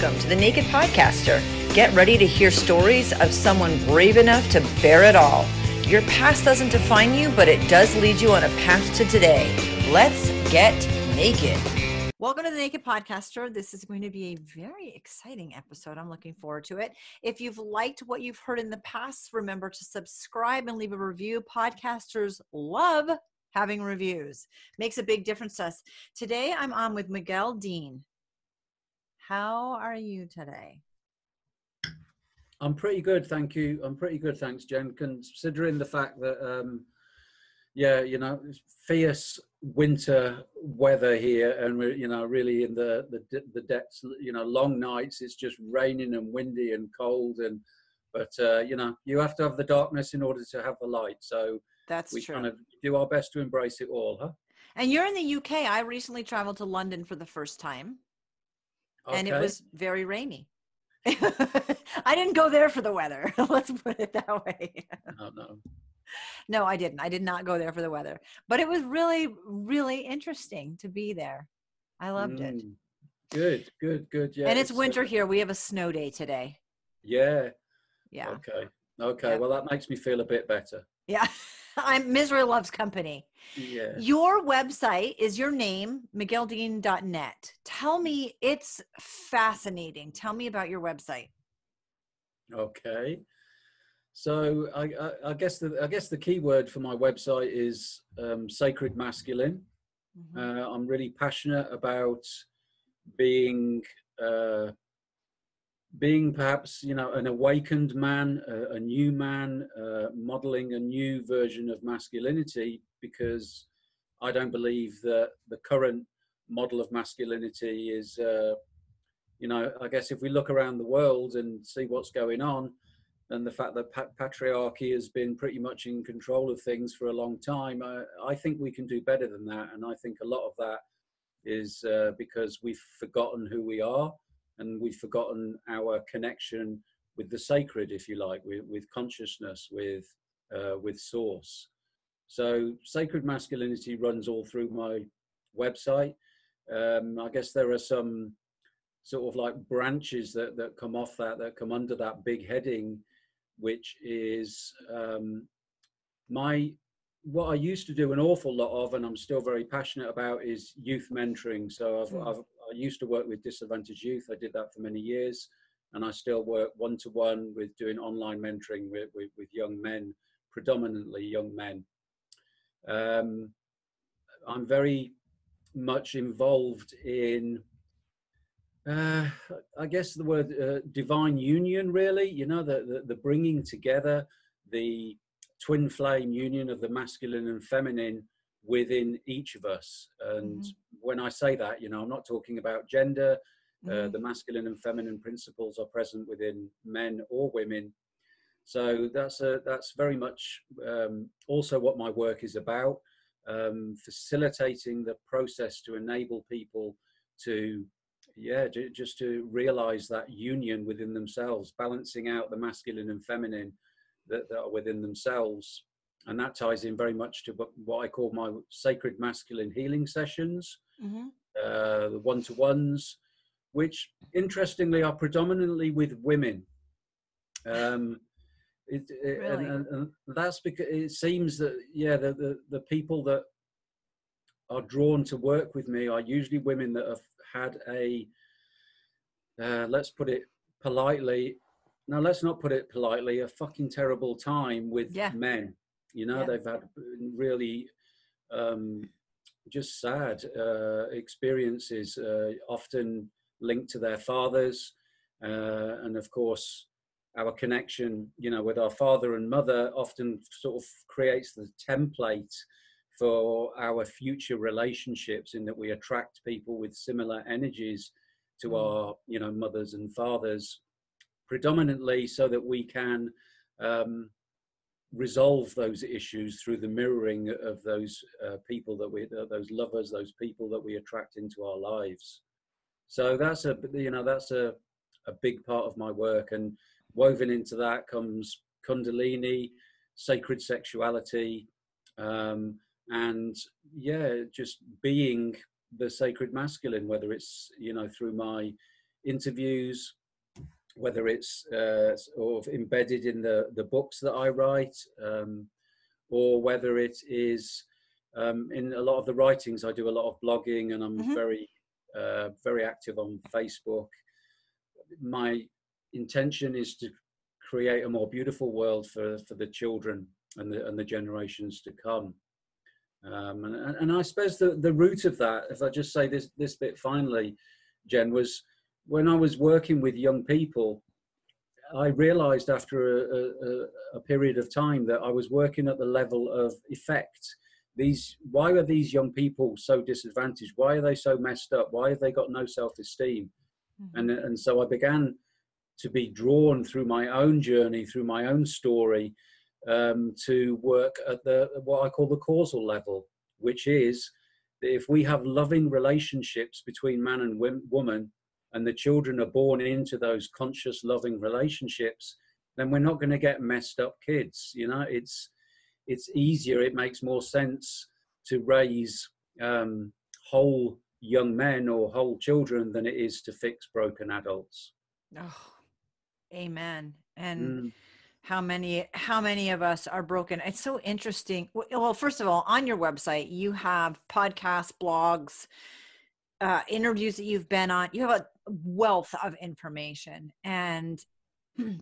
Welcome to the Naked Podcaster. Get ready to hear stories of someone brave enough to bear it all. Your past doesn't define you, but it does lead you on a path to today. Let's get naked. Welcome to the Naked Podcaster. This is going to be a very exciting episode. I'm looking forward to it. If you've liked what you've heard in the past, remember to subscribe and leave a review. Podcasters love having reviews, makes a big difference to us. Today, I'm on with Miguel Dean. How are you today? I'm pretty good, thank you. I'm pretty good, thanks, Jen. Considering the fact that, um, yeah, you know, fierce winter weather here, and we're, you know, really in the the the depths, you know, long nights. It's just raining and windy and cold, and but uh, you know, you have to have the darkness in order to have the light. So that's we true. kind of do our best to embrace it all, huh? And you're in the UK. I recently traveled to London for the first time Okay. and it was very rainy. I didn't go there for the weather. Let's put it that way. No, no. No, I didn't. I did not go there for the weather. But it was really, really interesting to be there. I loved it. Mm, Good, good, good. Yeah. and it's uh, winter here. We have a snow day today. Yeah. Yeah. Okay. Okay. Yeah. Well, that makes me feel a bit better. Yeah. I'm misery loves company. Yeah. Your website is your name, migueldean.net. Tell me, it's fascinating. Tell me about your website. Okay. So I, I, I guess the I guess the key word for my website is um, sacred masculine. Mhm. Uh, I'm really passionate about being uh, being perhaps you know an awakened man, a, a new man, uh, modeling a new version of masculinity because I don't believe that the current model of masculinity is uh, you know I guess if we look around the world and see what's going on and the fact that pa- patriarchy has been pretty much in control of things for a long time, uh, I think we can do better than that. And I think a lot of that is uh, because we've forgotten who we are and we've forgotten our connection with the sacred, if you like, with, with consciousness, with uh, with source. So sacred masculinity runs all through my website. Um, I guess there are some sort of like branches that, that come off that, that come under that big heading, which is um, my what I used to do an awful lot of, and I'm still very passionate about, is youth mentoring. So I've, Mm. I've I used to work with disadvantaged youth. I did that for many years, and I still work one to one with doing online mentoring with, with, with young men, predominantly young men. Um, I'm very much involved in uh, I guess the word uh, divine union, really, you know, the, the, the bringing together the twin flame union of the masculine and feminine within each of us. And Mhm. when I say that, you know, I'm not talking about gender. Uh, Mhm. the masculine and feminine principles are present within men or women. So that's a, that's very much um, also what my work is about, um, facilitating the process to enable people to yeah ju- just to realize that union within themselves balancing out the masculine and feminine that, that are within themselves and that ties in very much to what, what i call my sacred masculine healing sessions Mhm. uh, the one-to-ones which interestingly are predominantly with women um, it, it- Really? and, and that's because it seems that yeah the, the, the people that are drawn to work with me are usually women that have had a uh, let's put it politely now let's not put it politely a fucking terrible time with Yeah. men you know Yeah. they've had really um, just sad uh, experiences uh, often linked to their fathers uh, and of course our connection you know with our father and mother often sort of creates the template for our future relationships in that we attract people with similar energies to Mm. our you know mothers and fathers predominantly so that we can um, resolve those issues through the mirroring of those uh, people that we uh, those lovers those people that we attract into our lives. So that's a you know that's a a big part of my work and woven into that comes kundalini sacred sexuality um, and yeah just being the sacred masculine whether it's you know through my interviews, whether it's uh, sort of embedded in the, the books that I write, um, or whether it is um, in a lot of the writings. I do a lot of blogging and I'm mm-hmm. very, uh, very active on Facebook. My intention is to create a more beautiful world for, for the children and the, and the generations to come. Um, and, and I suppose the, the root of that, if I just say this, this bit finally, Jen, was when I was working with young people, I realized after a, a, a, period of time that I was working at the level of effect. These, why are these young people so disadvantaged? Why are they so messed up? Why have they got no self-esteem? Mm-hmm. And and so I began to be drawn through my own journey, through my own story, um, to work at the what I call the causal level, which is that if we have loving relationships between man and woman, and the children are born into those conscious, loving relationships, then we're not going to get messed up kids. You know, it's it's easier. It makes more sense to raise um, whole young men or whole children than it is to fix broken adults. Oh, amen. And. Mm how many how many of us are broken it's so interesting well first of all on your website you have podcasts blogs uh, interviews that you've been on you have a wealth of information. And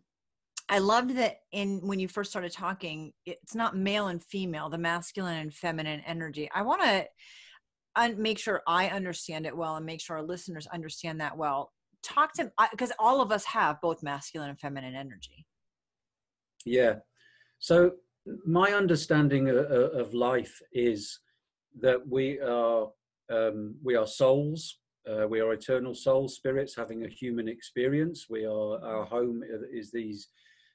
i loved that in when you first started talking it's not male and female the masculine and feminine energy. I want to make sure i understand it well and make sure our listeners understand that well. Talk to because all of us have both masculine and feminine energy. Yeah. So my understanding of life is that we are um, we are souls. Uh, we are eternal soul spirits having a human experience. We are our home is these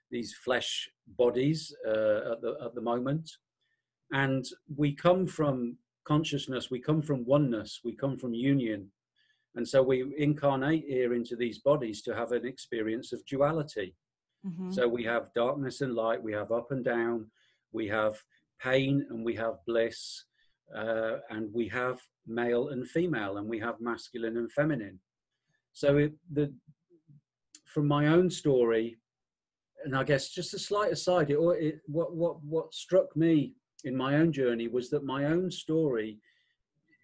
these flesh bodies uh, at the at the moment, and we come from consciousness. We come from oneness. We come from union, and so we incarnate here into these bodies to have an experience of duality. Mm-hmm. So we have darkness and light, we have up and down, we have pain and we have bliss, uh, and we have male and female, and we have masculine and feminine. So it, the, from my own story, and I guess just a slight aside, it, it, what, what, what struck me in my own journey was that my own story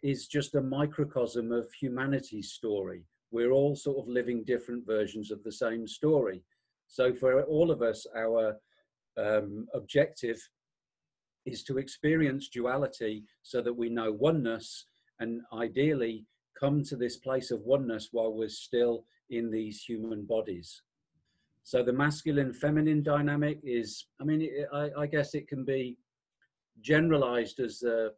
is just a microcosm of humanity's story. We're all sort of living different versions of the same story. So for all of us, our um, objective is to experience duality so that we know oneness and ideally come to this place of oneness while we're still in these human bodies. So the masculine feminine dynamic is, I mean, it, I, I, guess it can be generalized as uh,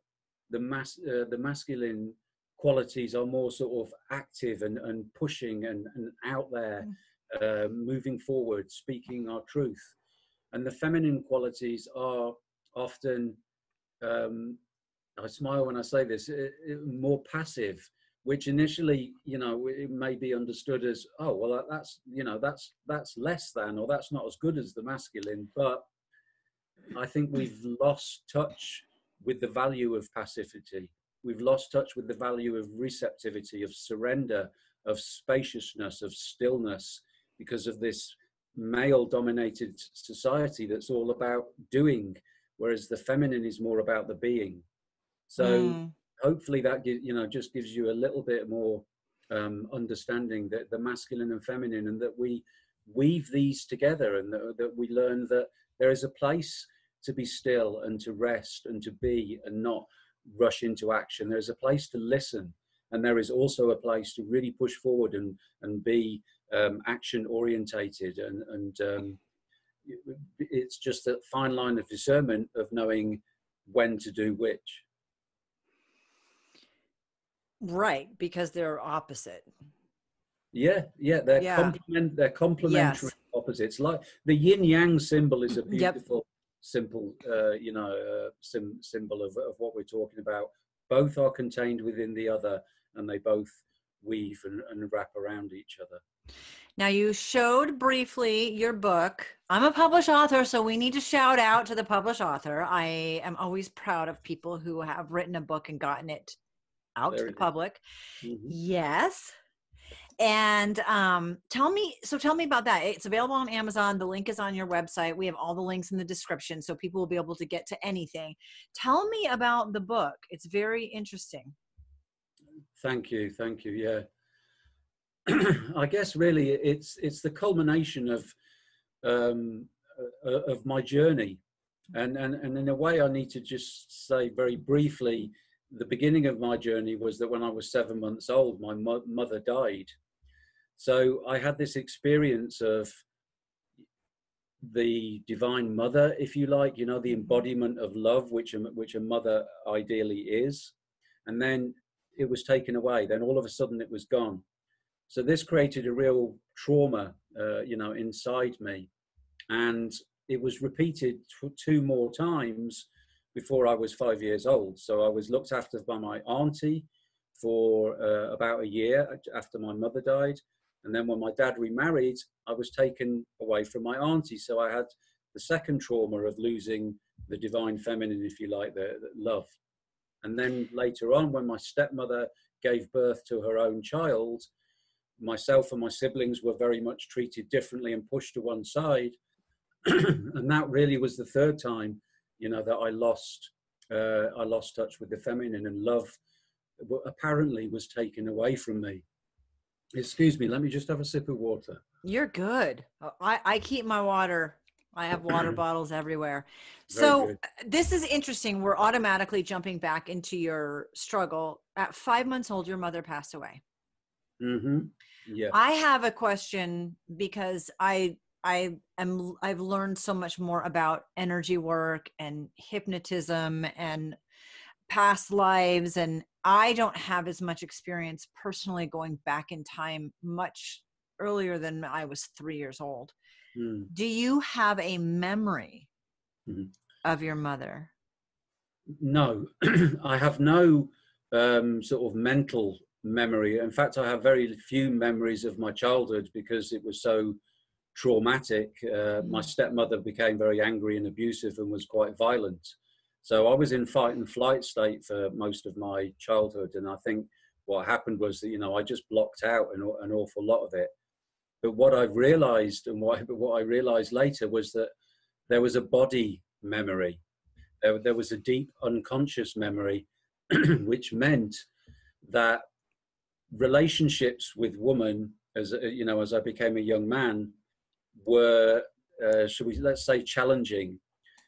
the, mas, uh, the masculine qualities are more sort of active and, and pushing and, and out there. Mm uh, moving forward, speaking our truth. And the feminine qualities are often, um, I smile when I say this, more passive, which initially, you know, it may be understood as, oh, well, that's, you know, that's, that's less than, or that's not as good as the masculine. But I think we've lost touch with the value of passivity. We've lost touch with the value of receptivity, of surrender, of spaciousness, of stillness, because of this male dominated society that's all about doing whereas the feminine is more about the being so mm. hopefully that you know just gives you a little bit more um, understanding that the masculine and feminine and that we weave these together and that, that we learn that there is a place to be still and to rest and to be and not rush into action there's a place to listen and there is also a place to really push forward and and be um, action orientated and, and um, it's just that fine line of discernment of knowing when to do which right because they're opposite yeah yeah they're yeah. complement they're complementary yes. opposites like the yin yang symbol is a beautiful yep. simple uh, you know uh, sim- symbol of, of what we're talking about both are contained within the other and they both weave and, and wrap around each other now, you showed briefly your book. I'm a published author, so we need to shout out to the published author. I am always proud of people who have written a book and gotten it out Very to the public. Mm-hmm. Yes. and um, tell me so tell me about that. It's available on amazon. The link is on your website. We have all the links in the description so people will be able to get to anything. Tell me about the book. It's very interesting. Thank you. Thank you. Yeah. I guess really it's it's the culmination of um, uh, of my journey. And, and and in a way i need to just say very briefly the beginning of my journey was that when i was seven months old my mo- mother died so I had this experience of the divine mother, if you like, you know, the embodiment of love, which a, which a mother ideally is. And then it was taken away. Then all of a sudden it was gone. So this created a real trauma, uh, you know, inside me. And it was repeated two more times before I was five years old. So I was looked after by my auntie for uh, about a year after my mother died. And then when my dad remarried, I was taken away from my auntie. So I had the second trauma of losing the divine feminine, if you like, the, the love. And then later on, when my stepmother gave birth to her own child, myself and my siblings were very much treated differently and pushed to one side. and that really was the third time, you know, that I lost, uh, I lost touch with the feminine and love apparently was taken away from me. Excuse me, let me just have a sip of water. You're good. I, I keep my water. I have water bottles everywhere. So uh, this is interesting. We're automatically jumping back into your struggle. At five months old, your mother passed away. Mm-hmm. Yeah. I have a question because I I am I've learned so much more about energy work and hypnotism and past lives and I don't have as much experience personally going back in time much earlier than I was three years old. Mm. Do you have a memory mm-hmm. of your mother? No, I have no um, sort of mental memory. In fact, I have very few memories of my childhood because it was so traumatic. Uh, mm. My stepmother became very angry and abusive and was quite violent. So I was in fight and flight state for most of my childhood, and I think what happened was that you know I just blocked out an, an awful lot of it. But what I've realised, and what, what I realised later, was that there was a body memory. There, there was a deep unconscious memory, which meant that relationships with women, as you know, as I became a young man, were, uh, should we let's say, challenging,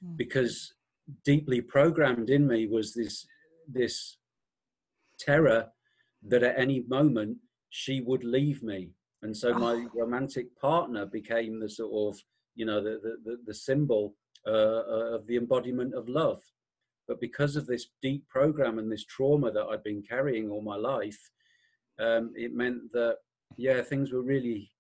mm. because deeply programmed in me was this this terror that at any moment she would leave me and so my oh. romantic partner became the sort of you know the the, the symbol uh, uh, of the embodiment of love but because of this deep program and this trauma that i'd been carrying all my life um, it meant that yeah things were really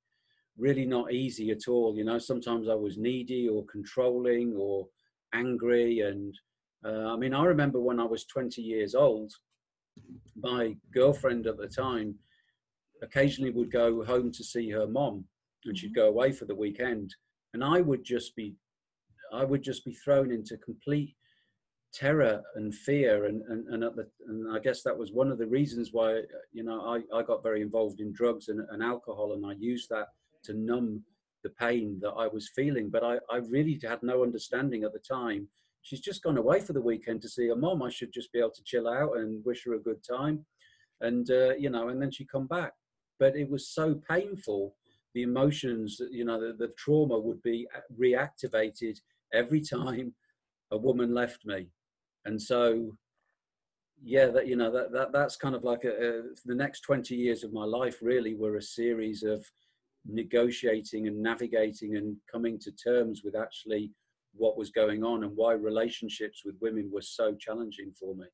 really not easy at all you know sometimes i was needy or controlling or angry. And uh, I mean, I remember when I was 20 years old, my girlfriend at the time occasionally would go home to see her mom and she'd go away for the weekend. And I would just be, I would just be thrown into complete terror and fear and and and, the, and I guess that was one of the reasons why you know I, I got very involved in drugs and, and alcohol and I used that to numb the pain that I was feeling. But I, I really had no understanding at the time. She's just gone away for the weekend to see her mom. I should just be able to chill out and wish her a good time. And, uh, you know, and then she come back. But it was so painful. The emotions, you know, the, the trauma would be reactivated every time a woman left me. And so yeah that you know that, that that's kind of like a, a, the next 20 years of my life really were a series of negotiating and navigating and coming to terms with actually what was going on and why relationships with women were so challenging for me.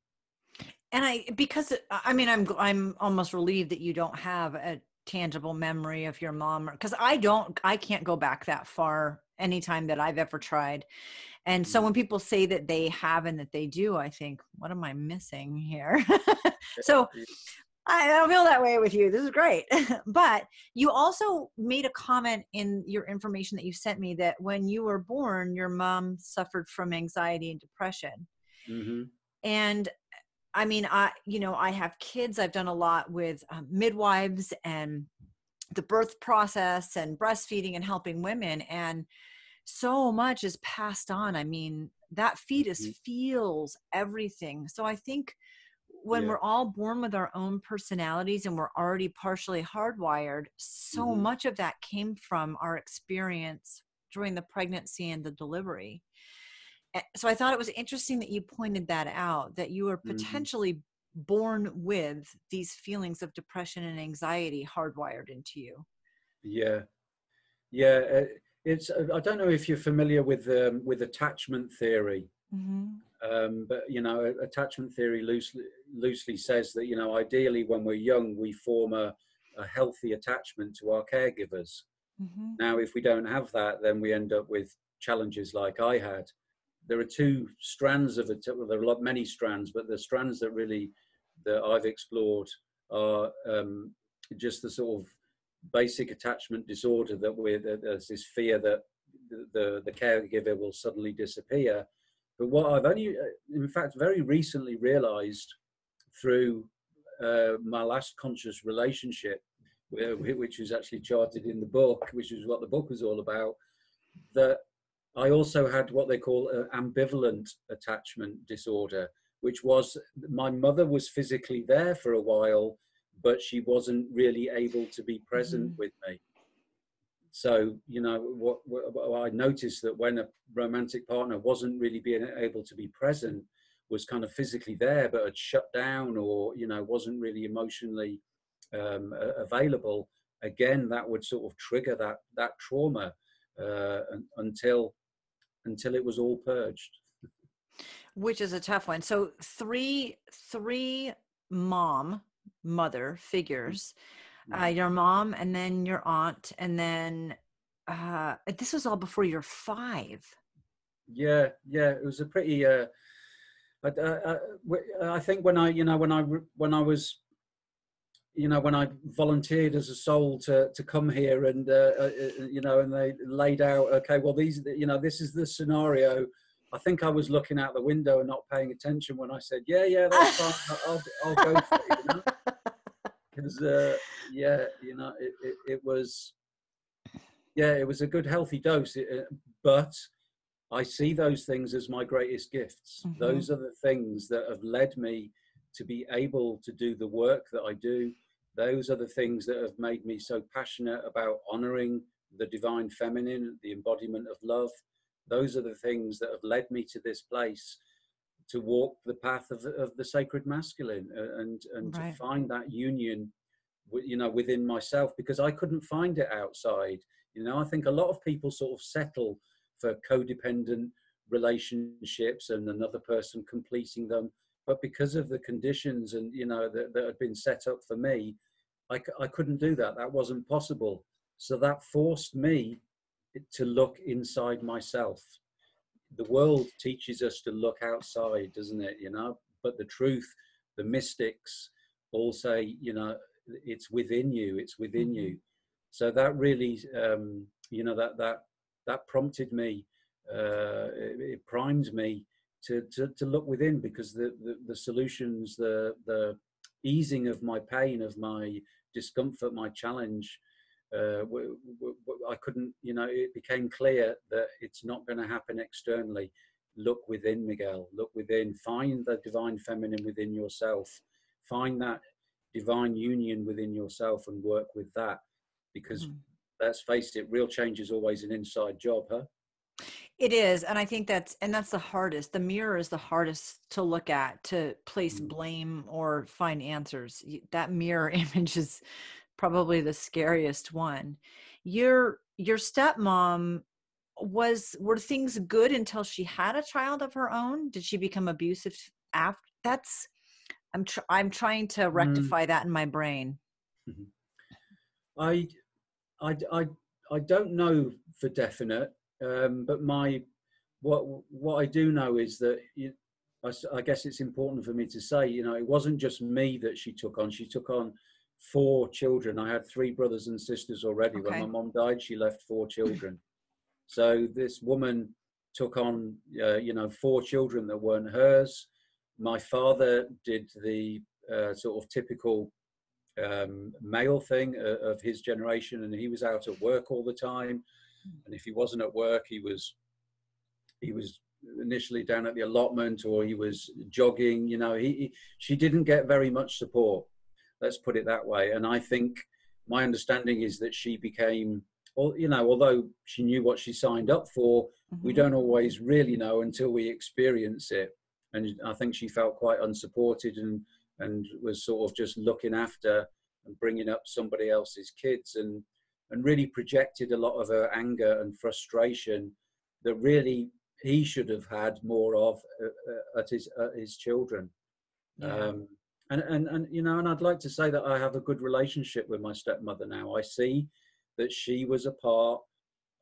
And i because i mean i'm i'm almost relieved that you don't have a tangible memory of your mom because i don't i can't go back that far anytime that i've ever tried. And so when mm. people say that they have and that they do i think what am i missing here? So I don't feel that way with you. This is great. but you also made a comment in your information that you sent me that when you were born, your mom suffered from anxiety and depression. Mm-hmm. And I mean, I, you know, I have kids. I've done a lot with um, midwives and the birth process and breastfeeding and helping women and so much is passed on i mean that fetus mm-hmm. feels everything so i think when yeah. we're all born with our own personalities and we're already partially hardwired so mm-hmm. much of that came from our experience during the pregnancy and the delivery so i thought it was interesting that you pointed that out that you were mm-hmm. potentially mm-hmm. born with these feelings of depression and anxiety hardwired into you yeah yeah uh, it's i don't know if you're familiar with um, with attachment theory mm-hmm. um, but you know attachment theory loosely loosely says that you know ideally when we're young we form a, a healthy attachment to our caregivers mm-hmm. now if we don't have that then we end up with challenges like i had there are two strands of it. Well, there are a lot, many strands, but the strands that really that I've explored are um, just the sort of basic attachment disorder that we're that there's this fear that the, the, the caregiver will suddenly disappear. But what I've only, uh, in fact, very recently realised through uh, my last conscious relationship, which was actually charted in the book, which is what the book was all about, that I also had what they call an ambivalent attachment disorder, which was my mother was physically there for a while, but she wasn't really able to be present mm-hmm. with me. So, you know, what, what, I noticed that when a romantic partner wasn't really being able to be present, was kind of physically there, but had shut down or, you know, wasn't really emotionally um, available, again, that would sort of trigger that, that trauma uh, until until it was all purged. Which is a tough one. So three three mom mother figures, uh, your mom and then your aunt and then uh, this was all before you're five. Yeah, yeah, it was a pretty. Uh, I, I, I think when I, you know, when I when I was you know when I volunteered as a soul to to come here and uh, uh, uh, you know and they laid out okay well these you know this is the scenario I think I was looking out the window and not paying attention when I said yeah yeah that's fine I'll, I'll go for it you know because uh, yeah you know it, it, it, was yeah it was a good healthy dose it, uh, but I see those things as my greatest gifts mm-hmm. those are the things that have led me to be able to do the work that I do those are the things that have made me so passionate about honoring the divine feminine, the embodiment of love. Those are the things that have led me to this place to walk the path of, of the sacred masculine uh, and, and right. to find that union you know within myself because i couldn't find it outside you know i think a lot of people sort of settle for codependent relationships and another person completing them but because of the conditions and you know that, that had been set up for me I, I couldn't do that. That wasn't possible. So that forced me to look inside myself. The world teaches us to look outside, doesn't it? You know, but the truth, the mystics all say, you know, it's within you. It's within mm-hmm. you. So that really, um, you know, that that that prompted me. Uh, it, it primed me to, to, to look within because the, the, the solutions, the the easing of my pain, of my discomfort, my challenge, uh, I couldn't, you know, it became clear that it's not going to happen externally. Look within, Miguel. Look within. Find the divine feminine within yourself. Find that divine union within yourself and work with that. Because mm. let's face it, real change is always an inside job, huh? It is, and I think that's and that's the hardest. The mirror is the hardest to look at to place mm. blame or find answers. That mirror image is probably the scariest one. Your your stepmom was were things good until she had a child of her own? Did she become abusive after? That's I'm tr- I'm trying to mm. rectify mm. that in my brain. I I I I don't know for definite um, but my what what I do know is that you, I, I, guess it's important for me to say, you know, it wasn't just me that she took on. She took on four children. I had three brothers and sisters already. Okay. When my mom died, she left four children. so this woman took on, uh, you know, four children that weren't hers. My father did the uh, sort of typical um, male thing uh, of his generation, and he was out at work all the time. And if he wasn't at work, he was he was initially down at the allotment or he was jogging. You know, he, he she didn't get very much support. Let's put it that way. And I think my understanding is that she became, well, you know, although she knew what she signed up for, mm-hmm. we don't always really know until we experience it. And I think she felt quite unsupported and and was sort of just looking after and bringing up somebody else's kids and and really projected a lot of her anger and frustration that really he should have had more of uh, uh, at his at his children. Yeah. Um, and, and and you know, and I'd like to say that I have a good relationship with my stepmother now. I see that she was a part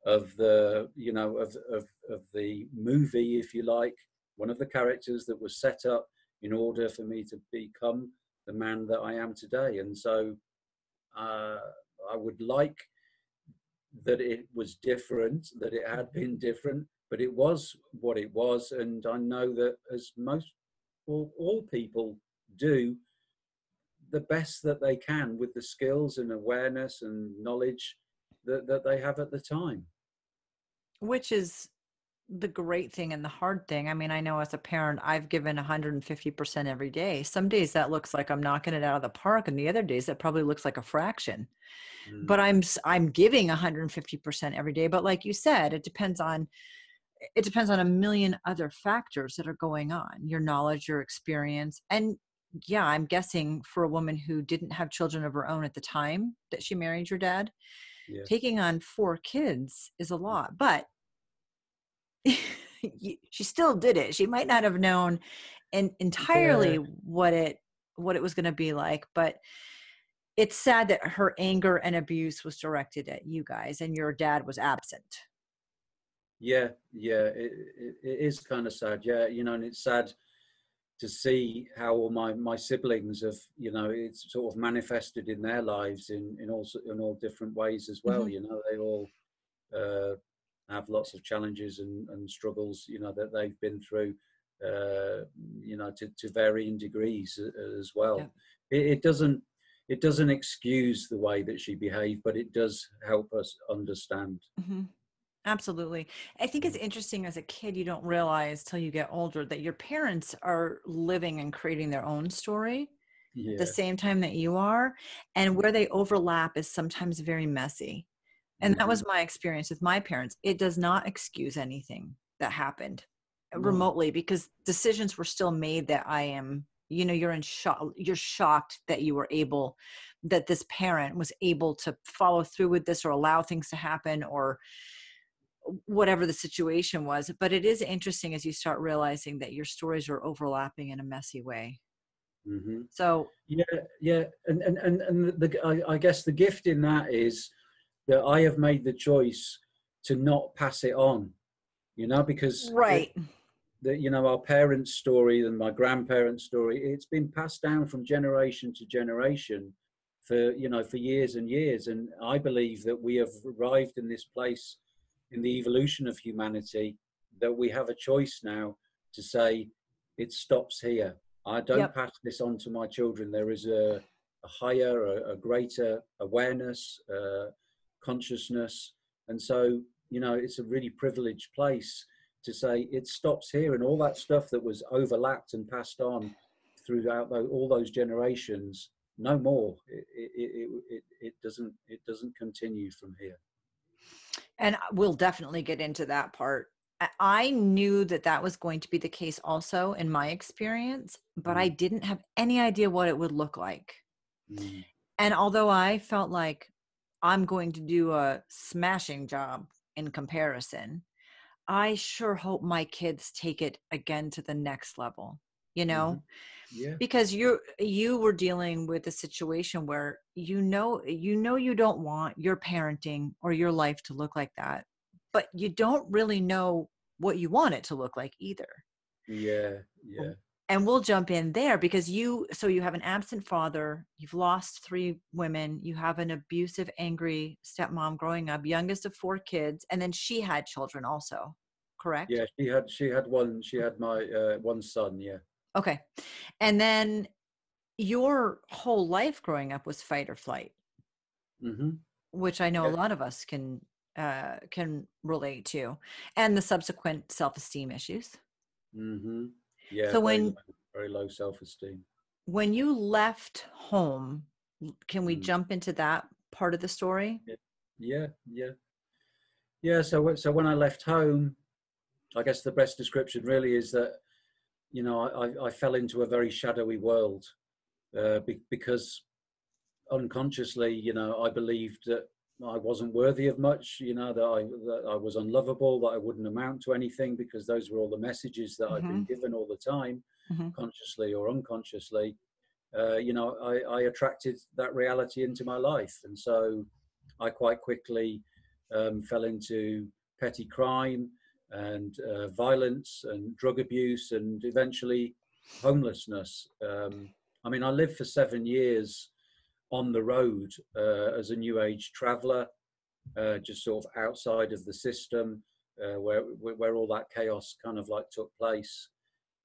of the you know of of, of the movie, if you like, one of the characters that was set up in order for me to become the man that I am today. And so uh, I would like that it was different, that it had been different, but it was what it was. And I know that as most all, all people do, the best that they can with the skills and awareness and knowledge that, that they have at the time. Which is the great thing and the hard thing. I mean, I know as a parent, I've given 150% every day. Some days that looks like I'm knocking it out of the park, and the other days that probably looks like a fraction. Mm. But I'm I'm giving 150% every day. But like you said, it depends on it depends on a million other factors that are going on your knowledge your experience and yeah i'm guessing for a woman who didn't have children of her own at the time that she married your dad yeah. taking on four kids is a mm. lot but she still did it she might not have known in, entirely yeah. what it what it was going to be like but it's sad that her anger and abuse was directed at you guys and your dad was absent yeah yeah it, it, it is kind of sad yeah you know and it's sad to see how all my my siblings have you know it's sort of manifested in their lives in in all in all different ways as well mm-hmm. you know they all uh, have lots of challenges and, and struggles you know that they've been through uh, you know to, to varying degrees as well yeah. it, it doesn't it doesn't excuse the way that she behaved but it does help us understand mm-hmm. Absolutely. I think it's mm. interesting as a kid, you don't realize till you get older that your parents are living and creating their own story yeah. the same time that you are. And where they overlap is sometimes very messy. And mm-hmm. that was mm-hmm. my experience with my parents. It does not excuse anything that happened mm-hmm. remotely because decisions were still made that I am, you know, you're in shock, you're shocked that you were able, that this parent was able to follow through with this or allow things to happen or, whatever the situation was but it is interesting as you start realizing that your stories are overlapping in a messy way mm-hmm. so yeah yeah and and and, and the, I, I guess the gift in that is that i have made the choice to not pass it on you know because right that you know our parents story and my grandparents story it's been passed down from generation to generation for you know for years and years and i believe that we have arrived in this place in the evolution of humanity that we have a choice now to say it stops here. I don't yep. pass this on to my children. There is a, a higher, a, a, greater awareness, uh, consciousness, and so you know it's a really privileged place to say it stops here, and all that stuff that was overlapped and passed on throughout all those generations, no more. It, it, it, it, it doesn't it doesn't continue from here and we'll definitely get into that part i knew that that was going to be the case also in my experience but mm. i didn't have any idea what it would look like mm. and although i felt like i'm going to do a smashing job in comparison i sure hope my kids take it again to the next level you know? Mm-hmm yeah. because you you were dealing with a situation where you know you know you don't want your parenting or your life to look like that but you don't really know what you want it to look like either. Yeah yeah. And we'll jump in there because you so you have an absent father you've lost three women you have an abusive angry stepmom growing up youngest of four kids and then she had children also correct? Yeah she had she had one she had my uh, one son yeah Okay. And then your whole life growing up was fight or flight, hmm which I know a lot of us can uh, can relate to, and the subsequent self esteem issues. Mm-hmm. Yeah. So very when low- very low self esteem. when you left home, can we Mm. jump into that part of the story? Yeah, yeah, yeah. So, so when I left home, I guess the best description really is that, you know, I, I, fell into a very shadowy world uh, be, because unconsciously, you know, I believed that I wasn't worthy of much. You know, that I that I was unlovable, that I wouldn't amount to anything because those were all the messages that I'd been given all the time, Mhm. consciously or unconsciously. Uh, you know, I, I attracted that reality into my life, and so I quite quickly um, fell into petty crime and uh, violence and drug abuse and eventually homelessness. Um, I mean, I lived for seven years on the road uh, as a new age traveler, uh, just sort of outside of the system uh, where, where all that chaos kind of like took place.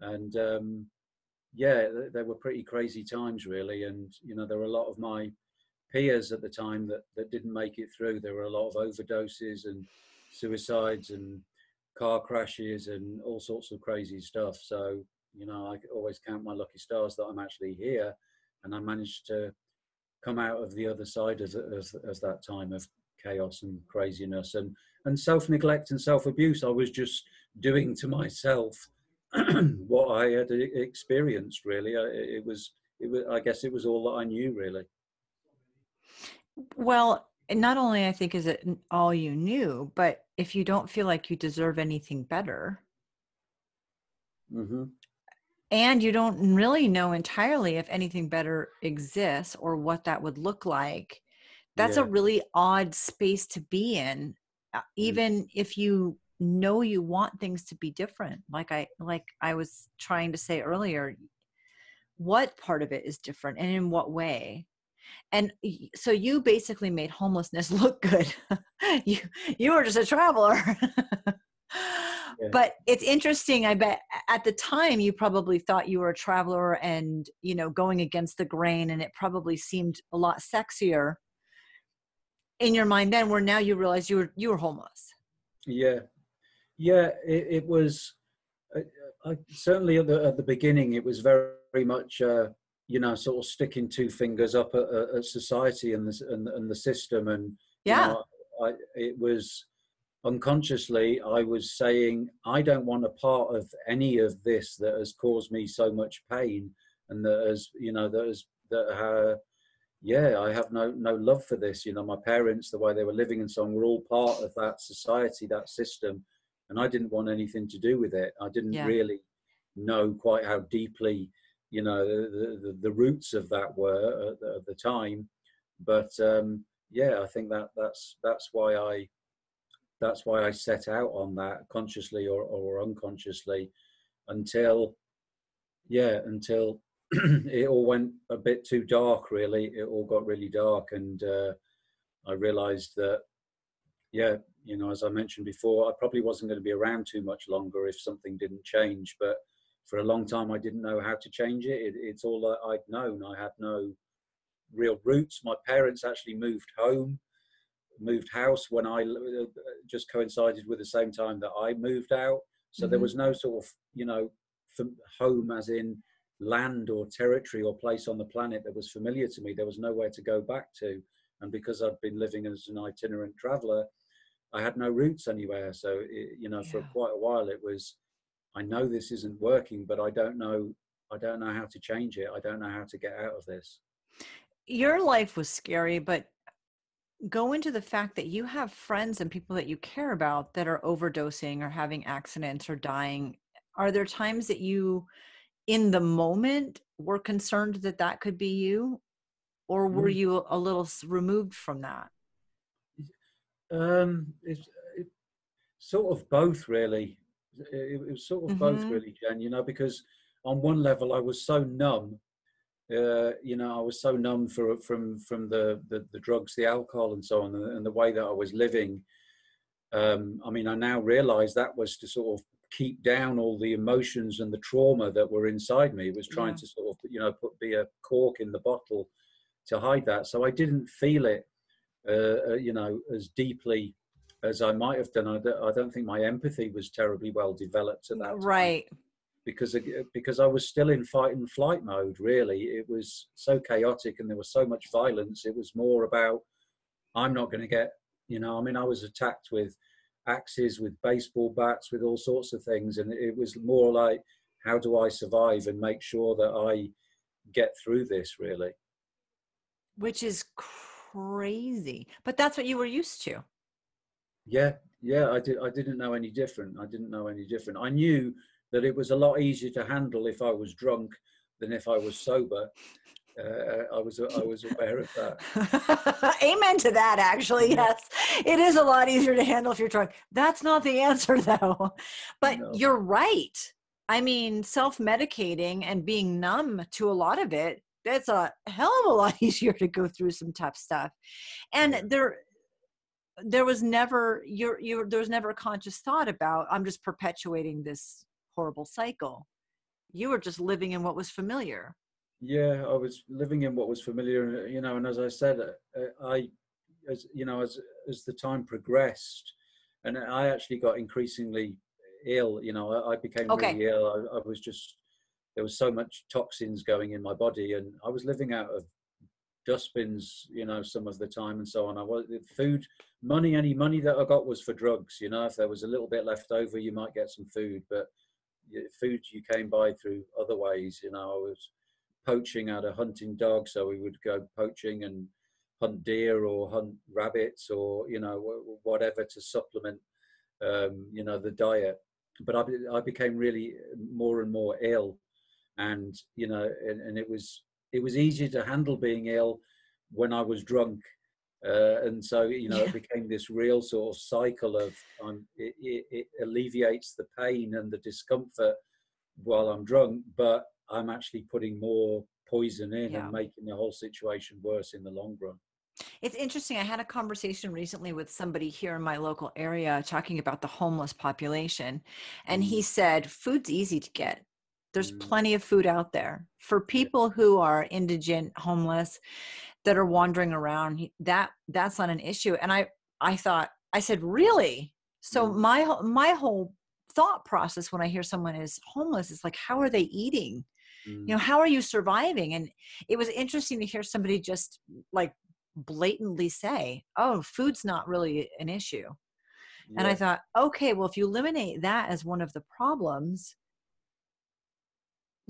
And um, yeah, th- they were pretty crazy times, really. And you know, there were a lot of my peers at the time that, that didn't make it through. There were a lot of overdoses and suicides and car crashes and all sorts of crazy stuff. So, you know, I always count my lucky stars that I'm actually here and I managed to come out of the other side as, as, as that time of chaos and craziness and, and self neglect and self abuse. I was just doing to myself what I had experienced, really. It was, it was, I guess it was all that I knew, really. Well, not only I think is it all you knew, but if you don't feel like you deserve anything better, hmm and you don't really know entirely if anything better exists or what that would look like, that's a really odd space to be in, uh, Mm. even if you know you want things to be different. Like I like I was trying to say earlier, what part of it is different and in what way? And so you basically made homelessness look good you you were just a traveler but it's interesting i bet at the time you probably thought you were a traveler and you know going against the grain and it probably seemed a lot sexier in your mind then where now you realize you were you were homeless Yeah, yeah. It, it was I, I, certainly at the at the beginning. It was very, very much, uh, you know, sort of sticking two fingers up at, at society and the and, and the system, and you yeah know, I, it was unconsciously I was saying I don't want a part of any of this that has caused me so much pain, and that has you know that has that. Uh, yeah, I have no no love for this. You know, my parents, the way they were living and so on, were all part of that society, that system, and I didn't want anything to do with it. I didn't Yeah. really know quite how deeply, you know, the the, the roots of that were at the, at the time. But um, yeah, I think that that's that's why I that's why I set out on that consciously or, or unconsciously until yeah until it all went a bit too dark really it all got really dark and uh, i realized that yeah you know as i mentioned before i probably wasn't going to be around too much longer if something didn't change but for a long time i didn't know how to change it, it it's all i'd known. I had no real roots. My parents actually moved home moved house when i uh, just coincided with the same time that i moved out. So there Mhm. was no sort of you know home as in land or territory or place on the planet that was familiar to me. There was nowhere to go back to. And because i'd been living as an itinerant traveler i had no roots anywhere. So it, you know for quite a while it was i know this isn't working but i don't know i don't know how to change it. I don't know how to get out of this. Your life was scary but go into the fact that you have friends and people that you care about that are overdosing or having accidents or dying. Are there times that you in the moment were concerned that that could be you? Or were Mm. you a little removed from that? Um, it's it, sort of both, really. It, it was sort of both, Mhm. really, Jen. You know, because on one level, I was so numb. Uh, you know, I was so numb for, from from the, the the drugs, the alcohol, and so on, and, and the way that I was living. Um, I mean, I now realise that was to sort of keep down all the emotions and the trauma that were inside me. It was trying Yeah. to sort of, you know, put be a cork in the bottle to hide that. So I didn't feel it, uh, uh, you know, as deeply as I might have done. I don't, I don't think my empathy was terribly well developed at that time Right. because because I was still in fight and flight mode. Really, it was so chaotic and there was so much violence. It was more about I'm not going to get, you know. I mean, I was attacked with axes, with baseball bats, with all sorts of things, and it was more like how do I survive and make sure that I get through this. Really, Which is crazy. But that's what you were used to. Yeah, yeah. I did. I didn't know any different. I didn't know any different. I knew that it was a lot easier to handle if I was drunk than if I was sober. Uh, I was I was aware of that. Amen to that, actually. Yes. It is a lot easier to handle if you're drunk. That's not the answer, though. But No. you're right. I mean, self medicating and being numb to a lot of it, that's a hell of a lot easier to go through some tough stuff. And Yeah. there, there was never you're you there was never a conscious thought about i'm just perpetuating this horrible cycle you were just living in what was familiar Yeah, I was living in what was familiar, you know, and as I said, uh, I, as you know, as as the time progressed, and I actually got increasingly ill. You know, I, I became Okay. really ill. I, I was just there was so much toxins going in my body, and I was living out of dustbins, you know, some of the time and so on. I was food, money, any money that I got was for drugs. You know, if there was a little bit left over, you might get some food, but food you came by through other ways. You know, I was poaching out a hunting dog, so we would go poaching and hunt deer or hunt rabbits or you know whatever to supplement um, you know the diet. But I, I became really more and more ill, and you know, and, and it was it was easier to handle being ill when I was drunk. Uh, and so you know Yeah. it became this real sort of cycle of um, it, it, it alleviates the pain and the discomfort while I'm drunk, but I'm actually putting more poison in Yeah. and making the whole situation worse in the long run. It's interesting. I had a conversation recently with somebody here in my local area talking about the homeless population. And he said, food's easy to get. There's Mm. plenty of food out there. For people who are indigent, homeless, that are wandering around, that that's not an issue. And I I thought, I said, really? So Mm. my whole- my whole thought process when I hear someone is homeless is like, how are they eating? Mm. you know how are you surviving and it was interesting to hear somebody just like blatantly say oh food's not really an issue and i thought okay well if you eliminate that as one of the problems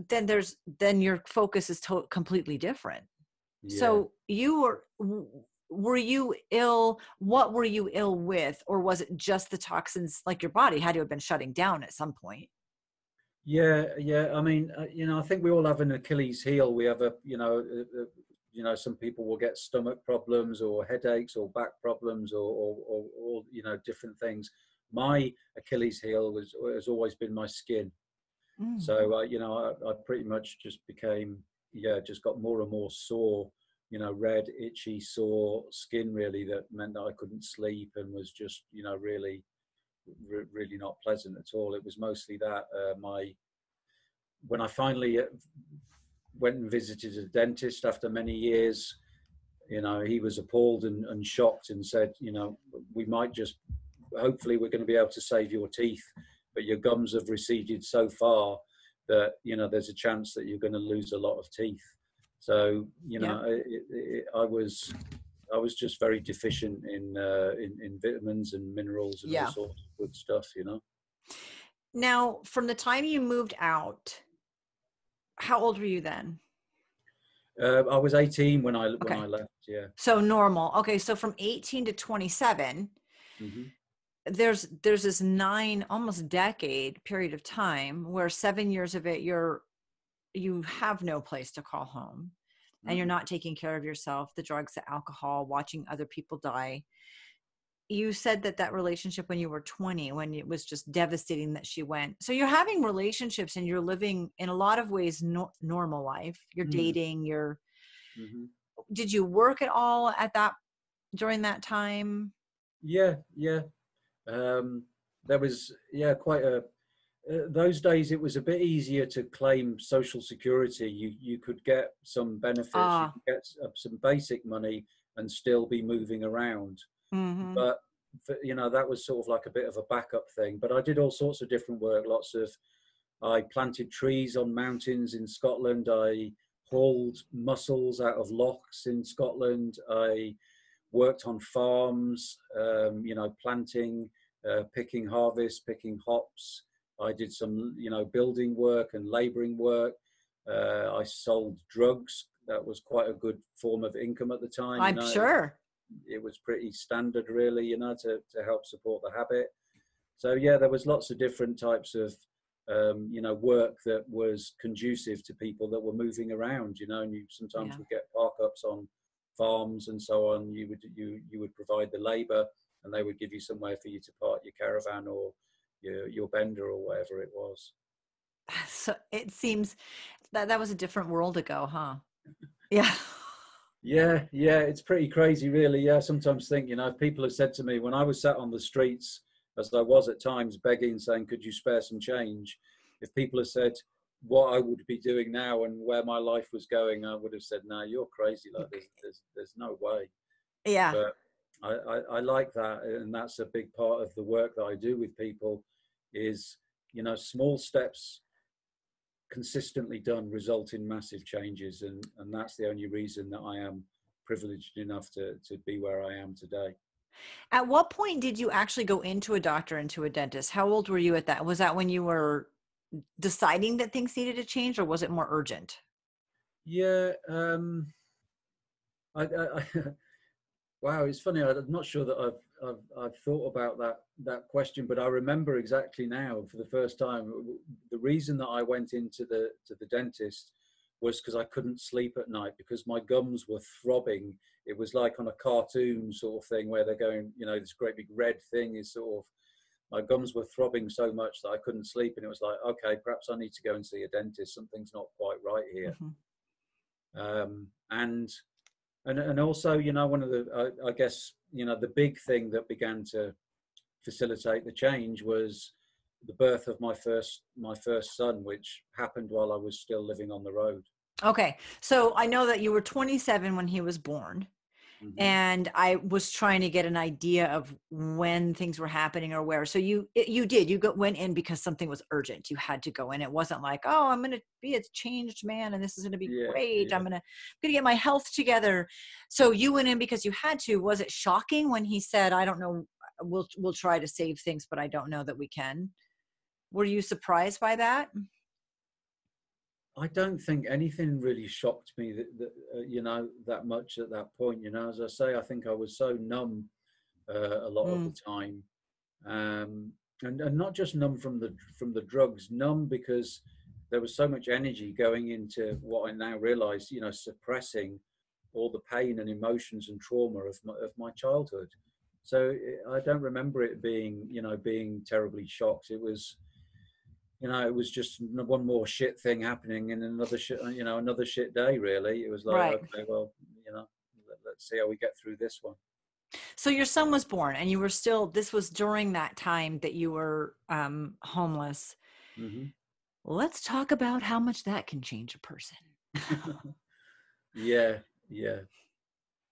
then there's then your focus is to- completely different Yeah. so you were were you ill what were you ill with or was it just the toxins like your body had to have been shutting down at some point Yeah, yeah. I mean, uh, you know, I think we all have an Achilles heel. We have a, you know, uh, uh, you know, some people will get stomach problems or headaches or back problems or, or, or, or you know, different things. My Achilles heel was has always been my skin. Mm. So, uh, you know, I, I pretty much just became, yeah, just got more and more sore. You know, red, itchy, sore skin. Really, that meant that I couldn't sleep and was just, you know, really re- really not pleasant at all. It was mostly that uh, my when I finally uh, went and visited a dentist after many years, you know, he was appalled and, and shocked and said, you know, we might just hopefully we're going to be able to save your teeth, but your gums have receded so far that you know there's a chance that you're going to lose a lot of teeth. So you know, it, it, I was I was just very deficient in uh, in, in vitamins and minerals and Yeah. all sorts of good stuff. You know, Now, from the time you moved out, how old were you then? uh, I was 18 when I Okay. when I left. Yeah. So normal. Okay, so from 18 to 27, hmm there's there's this nine almost decade period of time where 7 years of it you're you have no place to call home and you're not taking care of yourself, the drugs, the alcohol, watching other people die. You said that that relationship when you were 20 when it was just devastating that she went. So you're having relationships and you're living in a lot of ways no, normal life. You're Mm. dating, you're hmm did you work at all at that during that time Yeah, yeah. Um, there was yeah quite a uh, those days it was a bit easier to claim social security. You you could get some benefits, Ah. you could get some basic money, and still be moving around. Mhm. But for, you know that was sort of like a bit of a backup thing. But I did all sorts of different work. Lots of I planted trees on mountains in Scotland. I hauled mussels out of lochs in Scotland. I worked on farms. Um, you know, planting, uh, picking harvest, picking hops. I did some, you know, building work and labouring work. Uh, I sold drugs. That was quite a good form of income at the time. I'm know. sure. It was pretty standard, really, you know, to, to help support the habit. So yeah, there was lots of different types of, um, you know, work that was conducive to people that were moving around. You know, and you sometimes Yeah. would get park ups on farms and so on. You would you you would provide the labour, and they would give you somewhere for you to park your caravan or your your bender or whatever it was. So it seems that that was a different world ago, huh? Yeah. Yeah, yeah, it's pretty crazy, really. Yeah, I sometimes think, you know, people have said to me when I was sat on the streets, as I was at times, begging, saying, "Could you spare some change?" If people have said what I would be doing now and where my life was going, I would have said, "No, you're crazy. Like, there's, there's, there's no way." Yeah. But I, I, I like that, and that's a big part of the work that I do with people. Is you know, small steps consistently done result in massive changes and and that's the only reason that I am privileged enough to to be where I am today At what point did you actually go into a doctor and to a dentist? How old were you at that? Was that when you were deciding that things needed to change or was it more urgent? yeah um I, I, I wow it's funny i'm not sure that I've, I've i've thought about that that question but i remember exactly now for the first time the reason that i went into the to the dentist was because i couldn't sleep at night because my gums were throbbing it was like on a cartoon sort of thing where they're going you know this great big red thing is sort of my gums were throbbing so much that i couldn't sleep and it was like okay perhaps i need to go and see a dentist something's not quite right here Mhm. um, and and and also you know one of the I, I guess you know the big thing that began to facilitate the change was the birth of my first my first son which happened while i was still living on the road Okay. So I know that you were 27 when he was born. Mhm. and I was trying to get an idea of when things were happening or where. So you you did you go, went in because something was urgent. You had to go in. It wasn't like oh I'm going to be a changed man and this is going to be Yeah, great. yeah. I'm going to going to get my health together. So you went in because you had to. Was it shocking when he said I don't know we'll we'll try to save things but I don't know that we can. Were you surprised by that? I don't think anything really shocked me that, that uh, you know that much at that point. You know, as I say, I think I was so numb uh, a lot of the time, um, and and not just numb from the from the drugs, numb because there was so much energy going into what I now realise. You know, suppressing all the pain and emotions and trauma of my, of my childhood. So I don't remember it being you know being terribly shocked. It was you know, it was just one more shit thing happening and another shit, you know, another shit day. Really, it was like, Right. okay, well, you know, let, let's see how we get through this one. So your son was born and you were still this was during that time that you were um homeless. hmm Let's talk about how much that can change a person. yeah, yeah.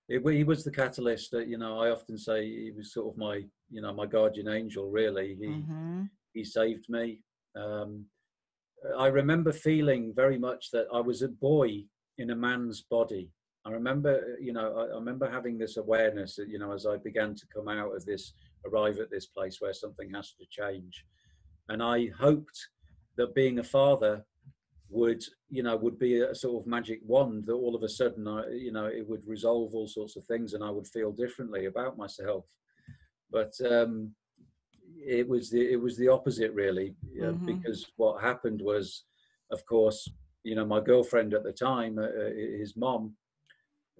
It, he was the catalyst. That, you know, I often say he was sort of my, you know, my guardian angel. Really, he Mhm. he saved me. Um, I remember feeling very much that I was a boy in a man's body. I remember, you know, I, I remember having this awareness that, you know, as I began to come out of this, arrive at this place where something has to change, and I hoped that being a father would, you know, would be a sort of magic wand that all of a sudden, I, you know, it would resolve all sorts of things, and I would feel differently about myself. But um, it was the it was the opposite really Mhm. because what happened was of course you know my girlfriend at the time uh, uh, his mom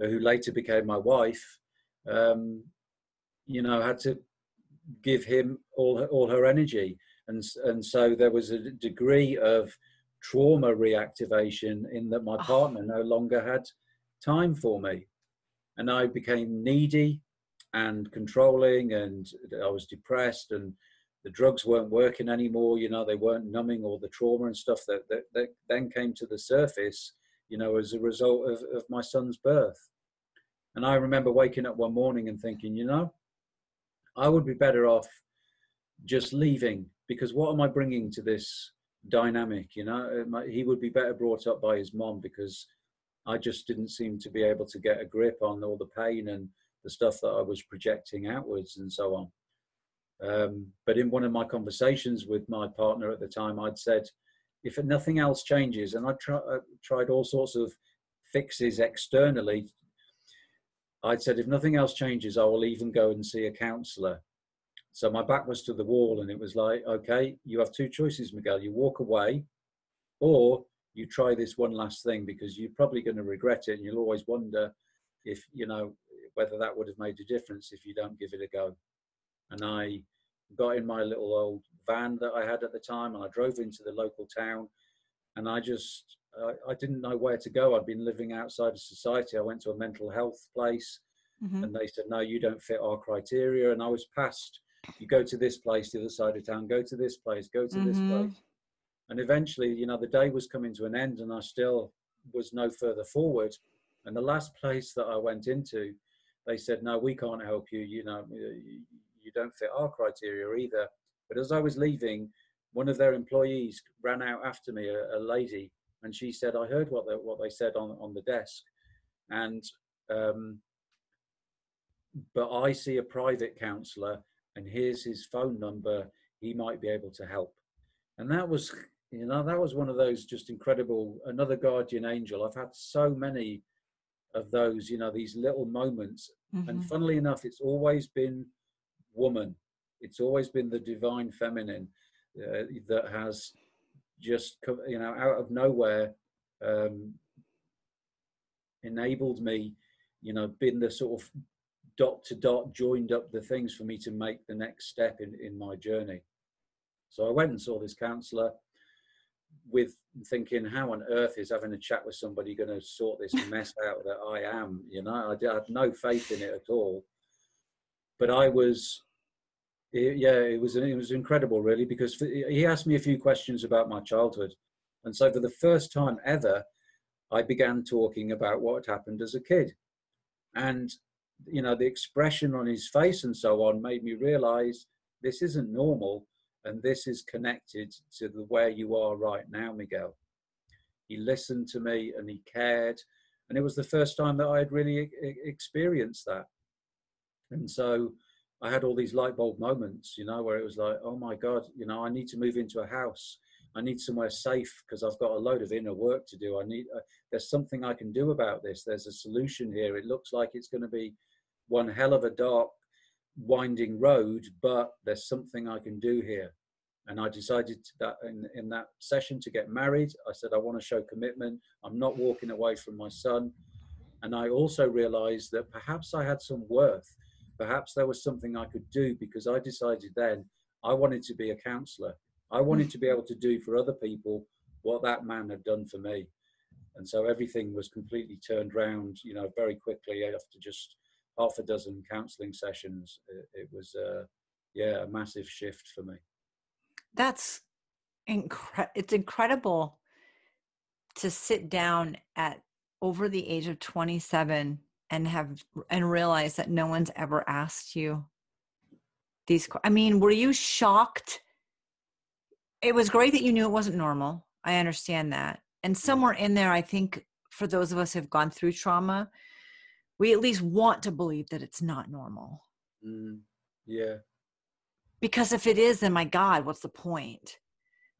uh, who later became my wife um, you know had to give him all her, all her energy and and so there was a degree of trauma reactivation in that my Oh. partner no longer had time for me and I became needy and controlling and I was depressed and the drugs weren't working anymore. You know, they weren't numbing all the trauma and stuff that, that, that then came to the surface, you know, as a result of, of my son's birth. And I remember waking up one morning and thinking, you know, I would be better off just leaving because what am I bringing to this dynamic? You know, uh, he would be better brought up by his mom because I just didn't seem to be able to get a grip on all the pain and the stuff that I was projecting outwards and so on. Um, but in one of my conversations with my partner at the time, I'd said, if nothing else changes, and I try, uh, tried all sorts of fixes externally, I'd said, if nothing else changes, I will even go and see a counselor. So my back was to the wall, and it was like, okay, you have two choices, Miguel. You walk away, or you try this one last thing because you're probably going to regret it, and you'll always wonder if you know whether that would have made a difference if you don't give it a go. And I got in my little old van that I had at the time and I drove into the local town and I just uh, I didn't know where to go. I'd been living outside of society. I went to a mental health place mm-hmm. and they said, no, you don't fit our criteria. And I was passed, you go to this place, the other side of town, go to this place, go to mm-hmm. this place. And eventually, you know, the day was coming to an end and I still was no further forward. And the last place that I went into, they said, no, we can't help you. You know, you don't fit our criteria either. But as I was leaving, one of their employees ran out after me, a, a lady, and she said, "I heard what they, what they said on on the desk, and um, but I see a private counsellor, and here's his phone number. He might be able to help." And that was, you know, that was one of those just incredible. Another guardian angel. I've had so many of those, you know, these little moments, mm-hmm. and funnily enough, it's always been woman. It's always been the divine feminine uh, that has just come, you know, out of nowhere, um, enabled me, you know, been the sort of dot to dot joined up the things for me to make the next step in, in my journey. So I went and saw this counselor with thinking, how on earth is having a chat with somebody going to sort this mess out that I am? You know, I had no faith in it at all but I was, yeah, it was it was incredible really because he asked me a few questions about my childhood, and so for the first time ever, I began talking about what had happened as a kid, and you know the expression on his face and so on made me realize this isn't normal and this is connected to the where you are right now miguel. He listened to me and he cared. And it was the first time that i had really experienced that and so I had all these light bulb moments, you know, where it was like, oh my God, you know, I need to move into a house. I need somewhere safe because I've got a load of inner work to do. I need, uh, there's something I can do about this. There's a solution here. It looks like it's going to be one hell of a dark, winding road, but there's something I can do here. And I decided that in, in that session to get married. I said, I want to show commitment. I'm not walking away from my son. And I also realized that perhaps I had some worth perhaps there was something I could do because I decided then I wanted to be a counselor. I wanted to be able to do for other people what that man had done for me. And so everything was completely turned around, you know, very quickly after just half a dozen counseling sessions. It, it was, uh, yeah, a massive shift for me. That's incredible. It's incredible to sit down at over the age of 27 and have and realize that no one's ever asked you these i mean were you shocked? It was great that you knew it wasn't normal. I understand that. And somewhere in there i think for those of us who've gone through trauma we at least want to believe that it's not normal. Mm, yeah. Because if it is then my god what's the point?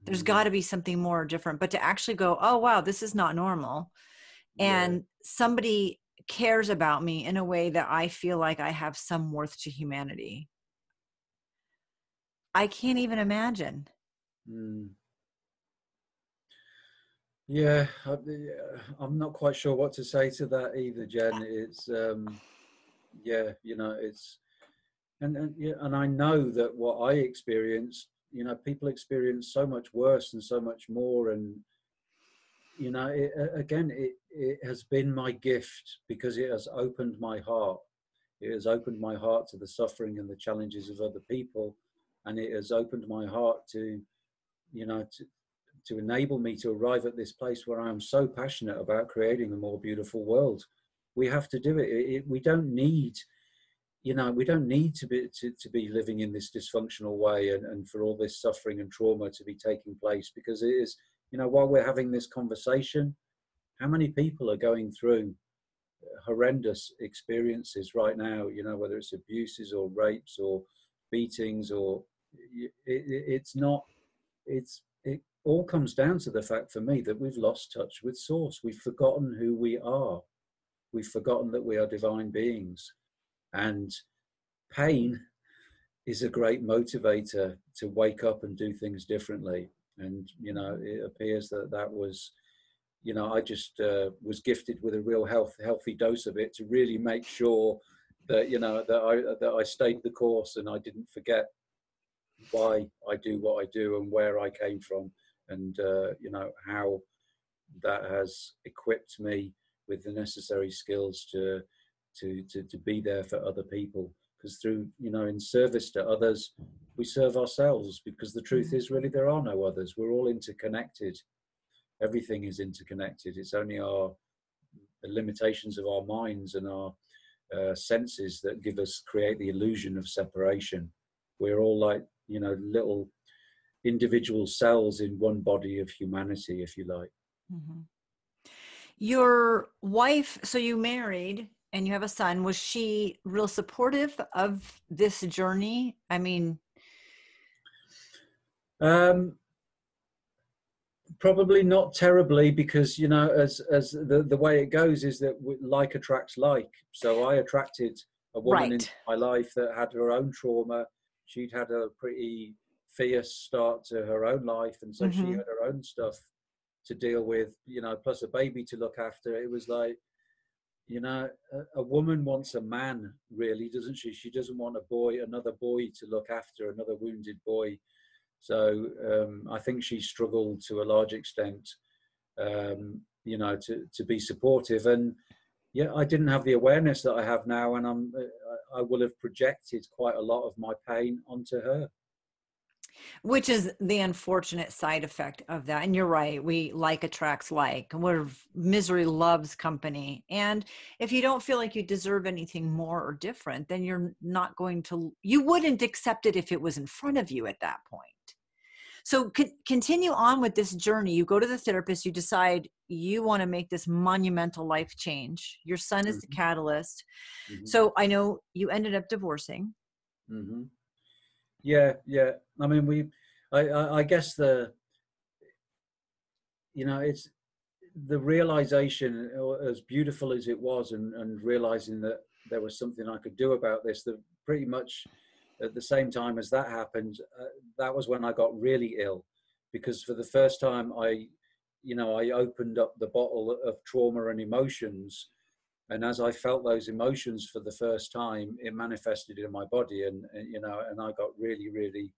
There's mm. got to be something more different. But to actually go oh wow this is not normal and yeah. somebody cares about me in a way that I feel like I have some worth to humanity. I can't even imagine. Mm. Yeah, I'm not quite sure what to say to that either, Jen. It's um, yeah, you know, it's and and yeah, and I know that what I experienced, you know, people experience so much worse and so much more, and you know, it, again, it, it has been my gift because it has opened my heart. It has opened my heart to the suffering and the challenges of other people. and it has opened my heart to, you know, to, to enable me to arrive at this place where I am so passionate about creating a more beautiful world. We have to do it. it, we don't need, you know, we don't need to be to, to be living in this dysfunctional way and, and for all this suffering and trauma to be taking place because it is, you know, while we're having this conversation, how many people are going through horrendous experiences right now, you know, whether it's abuses or rapes or beatings or it, it, it's not, it's, it all comes down to the fact for me that we've lost touch with source. We've forgotten who we are. We've forgotten that we are divine beings. And pain is a great motivator to wake up and do things differently. And, you know, it appears that that was you know, I just uh, was gifted with a real health, healthy dose of it to really make sure that you know that I that I stayed the course and I didn't forget why I do what I do and where I came from, and uh, you know how that has equipped me with the necessary skills to to to, to be there for other people. Because through you know in service to others, we serve ourselves. Because the truth mm. is, really, there are no others. We're all interconnected everything is interconnected. It's only our the limitations of our minds and our uh, senses that give us create the illusion of separation. We're all like you know little individual cells in one body of humanity, if you like. Mm-hmm. Your wife, so you married and you have a son. Was she real supportive of this journey? I mean, um, probably not terribly because you know as as the the way it goes is that like attracts like so i attracted a woman right. in my life that had her own trauma she'd had a pretty fierce start to her own life and so mm-hmm. she had her own stuff to deal with you know plus a baby to look after it was like you know a, a woman wants a man really doesn't she she doesn't want a boy another boy to look after another wounded boy so um, I think she struggled to a large extent, um, you know, to, to be supportive. And yeah, I didn't have the awareness that I have now, and I'm uh, I will have projected quite a lot of my pain onto her. Which is the unfortunate side effect of that. And you're right, we like attracts like. and we're misery loves company. And if you don't feel like you deserve anything more or different, then you're not going to, you wouldn't accept it if it was in front of you at that point. So c- continue on with this journey. You go to the therapist, you decide you want to make this monumental life change. Your son is mm-hmm. the catalyst. Mm-hmm. So I know you ended up divorcing. Mm-hmm. Yeah, yeah. I mean, we, I, I, I guess the, you know, it's the realization, as beautiful as it was, and, and realizing that there was something I could do about this, that pretty much at the same time as that happened, uh, that was when I got really ill because for the first time I, you know, I opened up the bottle of trauma and emotions. And as I felt those emotions for the first time, it manifested in my body, and, and you know, and I got really, really,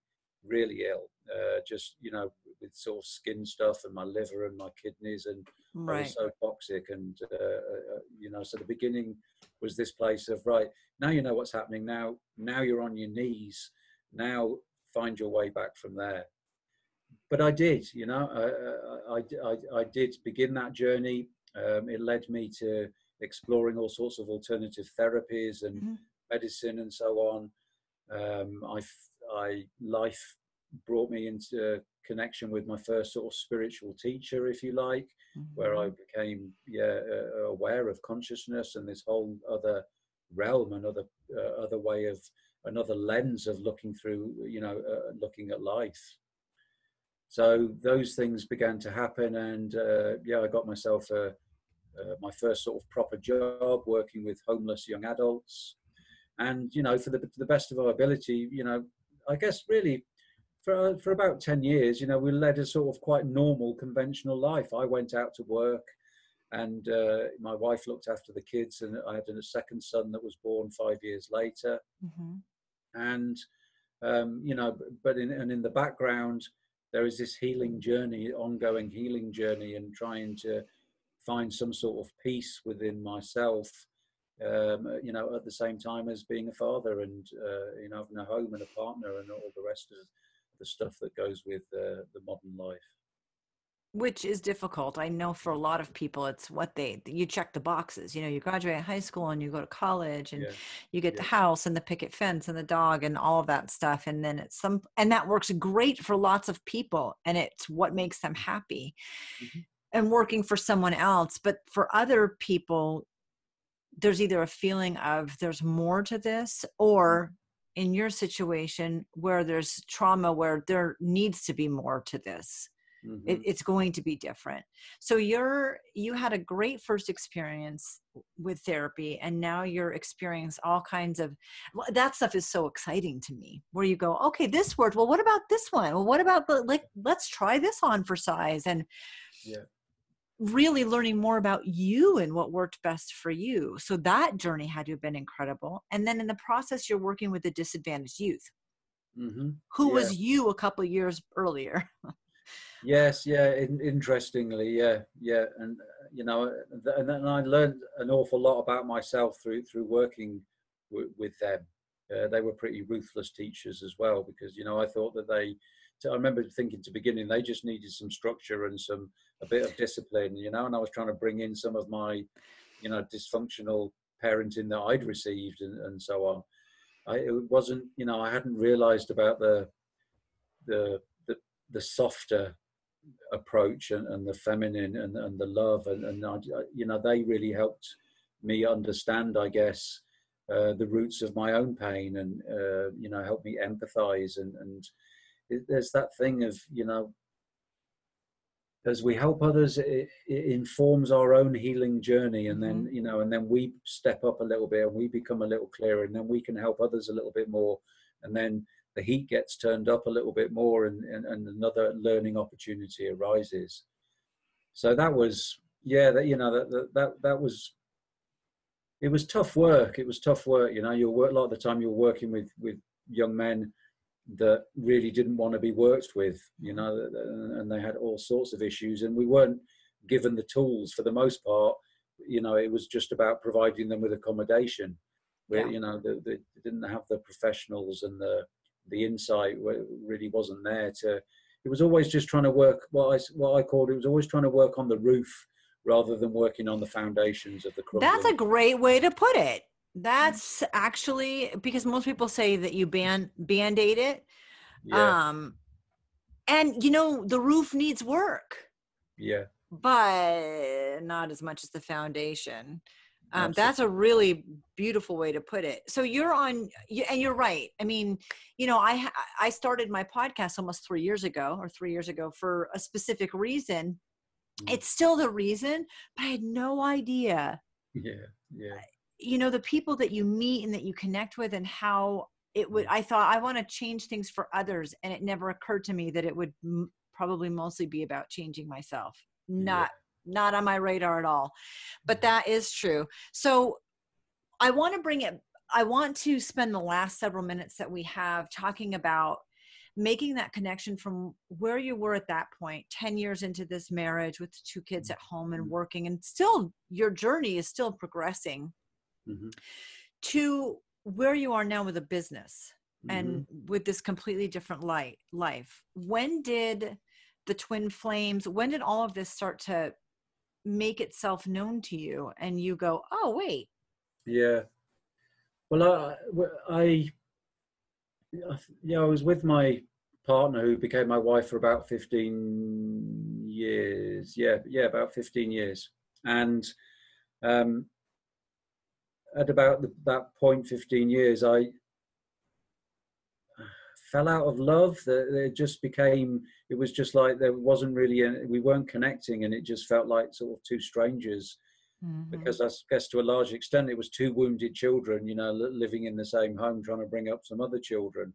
really ill. Uh, just you know, with sort of skin stuff and my liver and my kidneys, and right. I was so toxic. And uh, uh, you know, so the beginning was this place of right now you know what's happening now now you're on your knees now find your way back from there but i did you know i i, I, I did begin that journey um, it led me to exploring all sorts of alternative therapies and mm-hmm. medicine and so on um, I, I life brought me into connection with my first sort of spiritual teacher, if you like, mm-hmm. where I became yeah uh, aware of consciousness and this whole other realm, another uh, other way of another lens of looking through, you know, uh, looking at life. So those things began to happen, and uh, yeah, I got myself a, uh, my first sort of proper job working with homeless young adults, and you know, for the, the best of our ability, you know, I guess really for for about 10 years you know we led a sort of quite normal conventional life. I went out to work and uh, my wife looked after the kids and i had a second son that was born five years later. Mm-hmm. and um, you know but in and in the background there is this healing journey ongoing healing journey and trying to find some sort of peace within myself um, you know, at the same time as being a father and uh, you know having a home and a partner and all the rest of the stuff that goes with uh, the modern life which is difficult i know for a lot of people it's what they you check the boxes you know you graduate high school and you go to college and yeah. you get yeah. the house and the picket fence and the dog and all of that stuff and then it's some and that works great for lots of people and it's what makes them happy mm-hmm. And working for someone else but for other people there's either a feeling of there's more to this or mm-hmm. in your situation where there's trauma where there needs to be more to this Mm-hmm. It, it's going to be different. So you're you had a great first experience with therapy, and now you're experiencing all kinds of that stuff is so exciting to me. Where you go, okay, this worked. Well, what about this one? Well, what about the like? Let's try this on for size and. Yeah really learning more about you and what worked best for you. So that journey had to have been incredible. And then in the process, you're working with the disadvantaged youth. Mm-hmm. Who yeah. was you a couple years earlier? Yes, yeah. In, interestingly, yeah, yeah, and uh, you know, and then I learned an awful lot about myself through through working w- with them. Uh, they were pretty ruthless teachers as well because you know I thought that they. I remember thinking to beginning they just needed some structure and some a bit of discipline, you know, and I was trying to bring in some of my, you know, dysfunctional parenting that I'd received and, and so on. I, it wasn't, you know, I hadn't realised about the the the, the softer approach and, and the feminine and, and the love and, and I, you know they really helped me understand i guess uh, the roots of my own pain and uh, you know help me empathize and and there's that thing of you know as we help others it, it, informs our own healing journey and then mm-hmm. you know and then we step up a little bit and we become a little clearer and then we can help others a little bit more and then the heat gets turned up a little bit more and, and, and another learning opportunity arises. So that was, yeah, that, you know, that, that, that, that was, it was tough work. It was tough work. You know, you'll work a lot of the time you're working with, with young men that really didn't want to be worked with, you know, and they had all sorts of issues and we weren't given the tools for the most part. You know, it was just about providing them with accommodation where, yeah. you know, they, they didn't have the professionals and the, the insight really wasn't there to it was always just trying to work what I what I called it was always trying to work on the roof rather than working on the foundations of the crumbling. That's a great way to put it. That's actually because most people say that you band band-aid it. Yeah. Um and you know the roof needs work. Yeah. But not as much as the foundation. Um, that's a really beautiful way to put it. So you're on, and you're right. I mean, you know, I I started my podcast almost three years ago or three years ago for a specific reason. Mm. It's still the reason, but I had no idea. Yeah, yeah. You know, the people that you meet and that you connect with, and how it would. Mm. I thought I want to change things for others, and it never occurred to me that it would m- probably mostly be about changing myself, not not on my radar at all. But mm-hmm. that is true. So I want to bring it, I want to spend the last several minutes that we have talking about making that connection from where you were at that point 10 years into this marriage with two kids at home and working and still your journey is still progressing mm-hmm. to where you are now with a business mm-hmm. and with this completely different light life. When did the twin flames when did all of this start to make itself known to you and you go oh wait. Yeah. Well i i yeah i was with my partner who became my wife for about 15 years. Yeah yeah about 15 years. And um at about the, that point 15 years i fell out of love. That it just became it was just like there wasn't really a, we weren't connecting and it just felt like sort of two strangers. Mm-hmm. because i guess to a large extent it was two wounded children you know living in the same home trying to bring up some other children.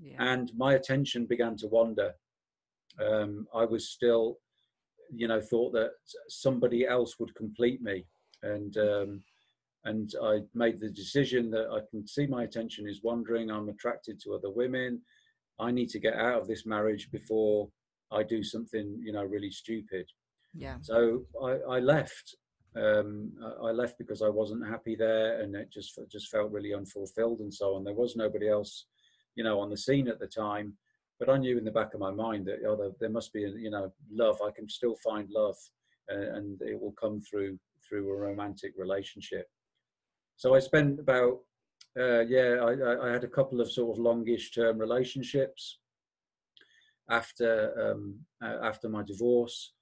Yeah. and my attention began to wander. Um, i was still you know thought that somebody else would complete me. And um, and I made the decision that I can see my attention is wandering. I'm attracted to other women. I need to get out of this marriage before I do something, you know, really stupid. Yeah. So I, I left, um, I left because I wasn't happy there, and it just just felt really unfulfilled and so on. There was nobody else, you know, on the scene at the time, but I knew in the back of my mind that oh, there, there must be, a, you know, love. I can still find love, uh, and it will come through through a romantic relationship. So I spent about uh, yeah, I, I, had a couple of sort of longish term relationships after um, uh, after my divorce.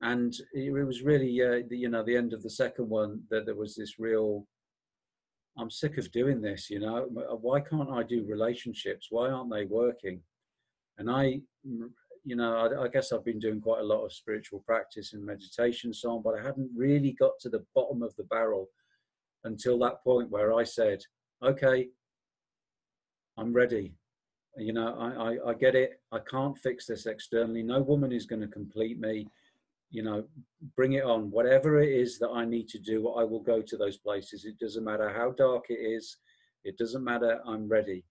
And it, was really uh, the, you know the end of the second one that there was this real i'm sick of doing this you know? Why can't i do relationships? Why aren't they working? And i you know I, I, guess i've been doing quite a lot of spiritual practice and meditation so on but i hadn't really got to the bottom of the barrel until that point where i said okay i'm ready you know I, I, I get it i can't fix this externally no woman is going to complete me you know, bring it on. Whatever it is that I need to do, I will go to those places. It doesn't matter how dark it is. It doesn't matter. I'm ready.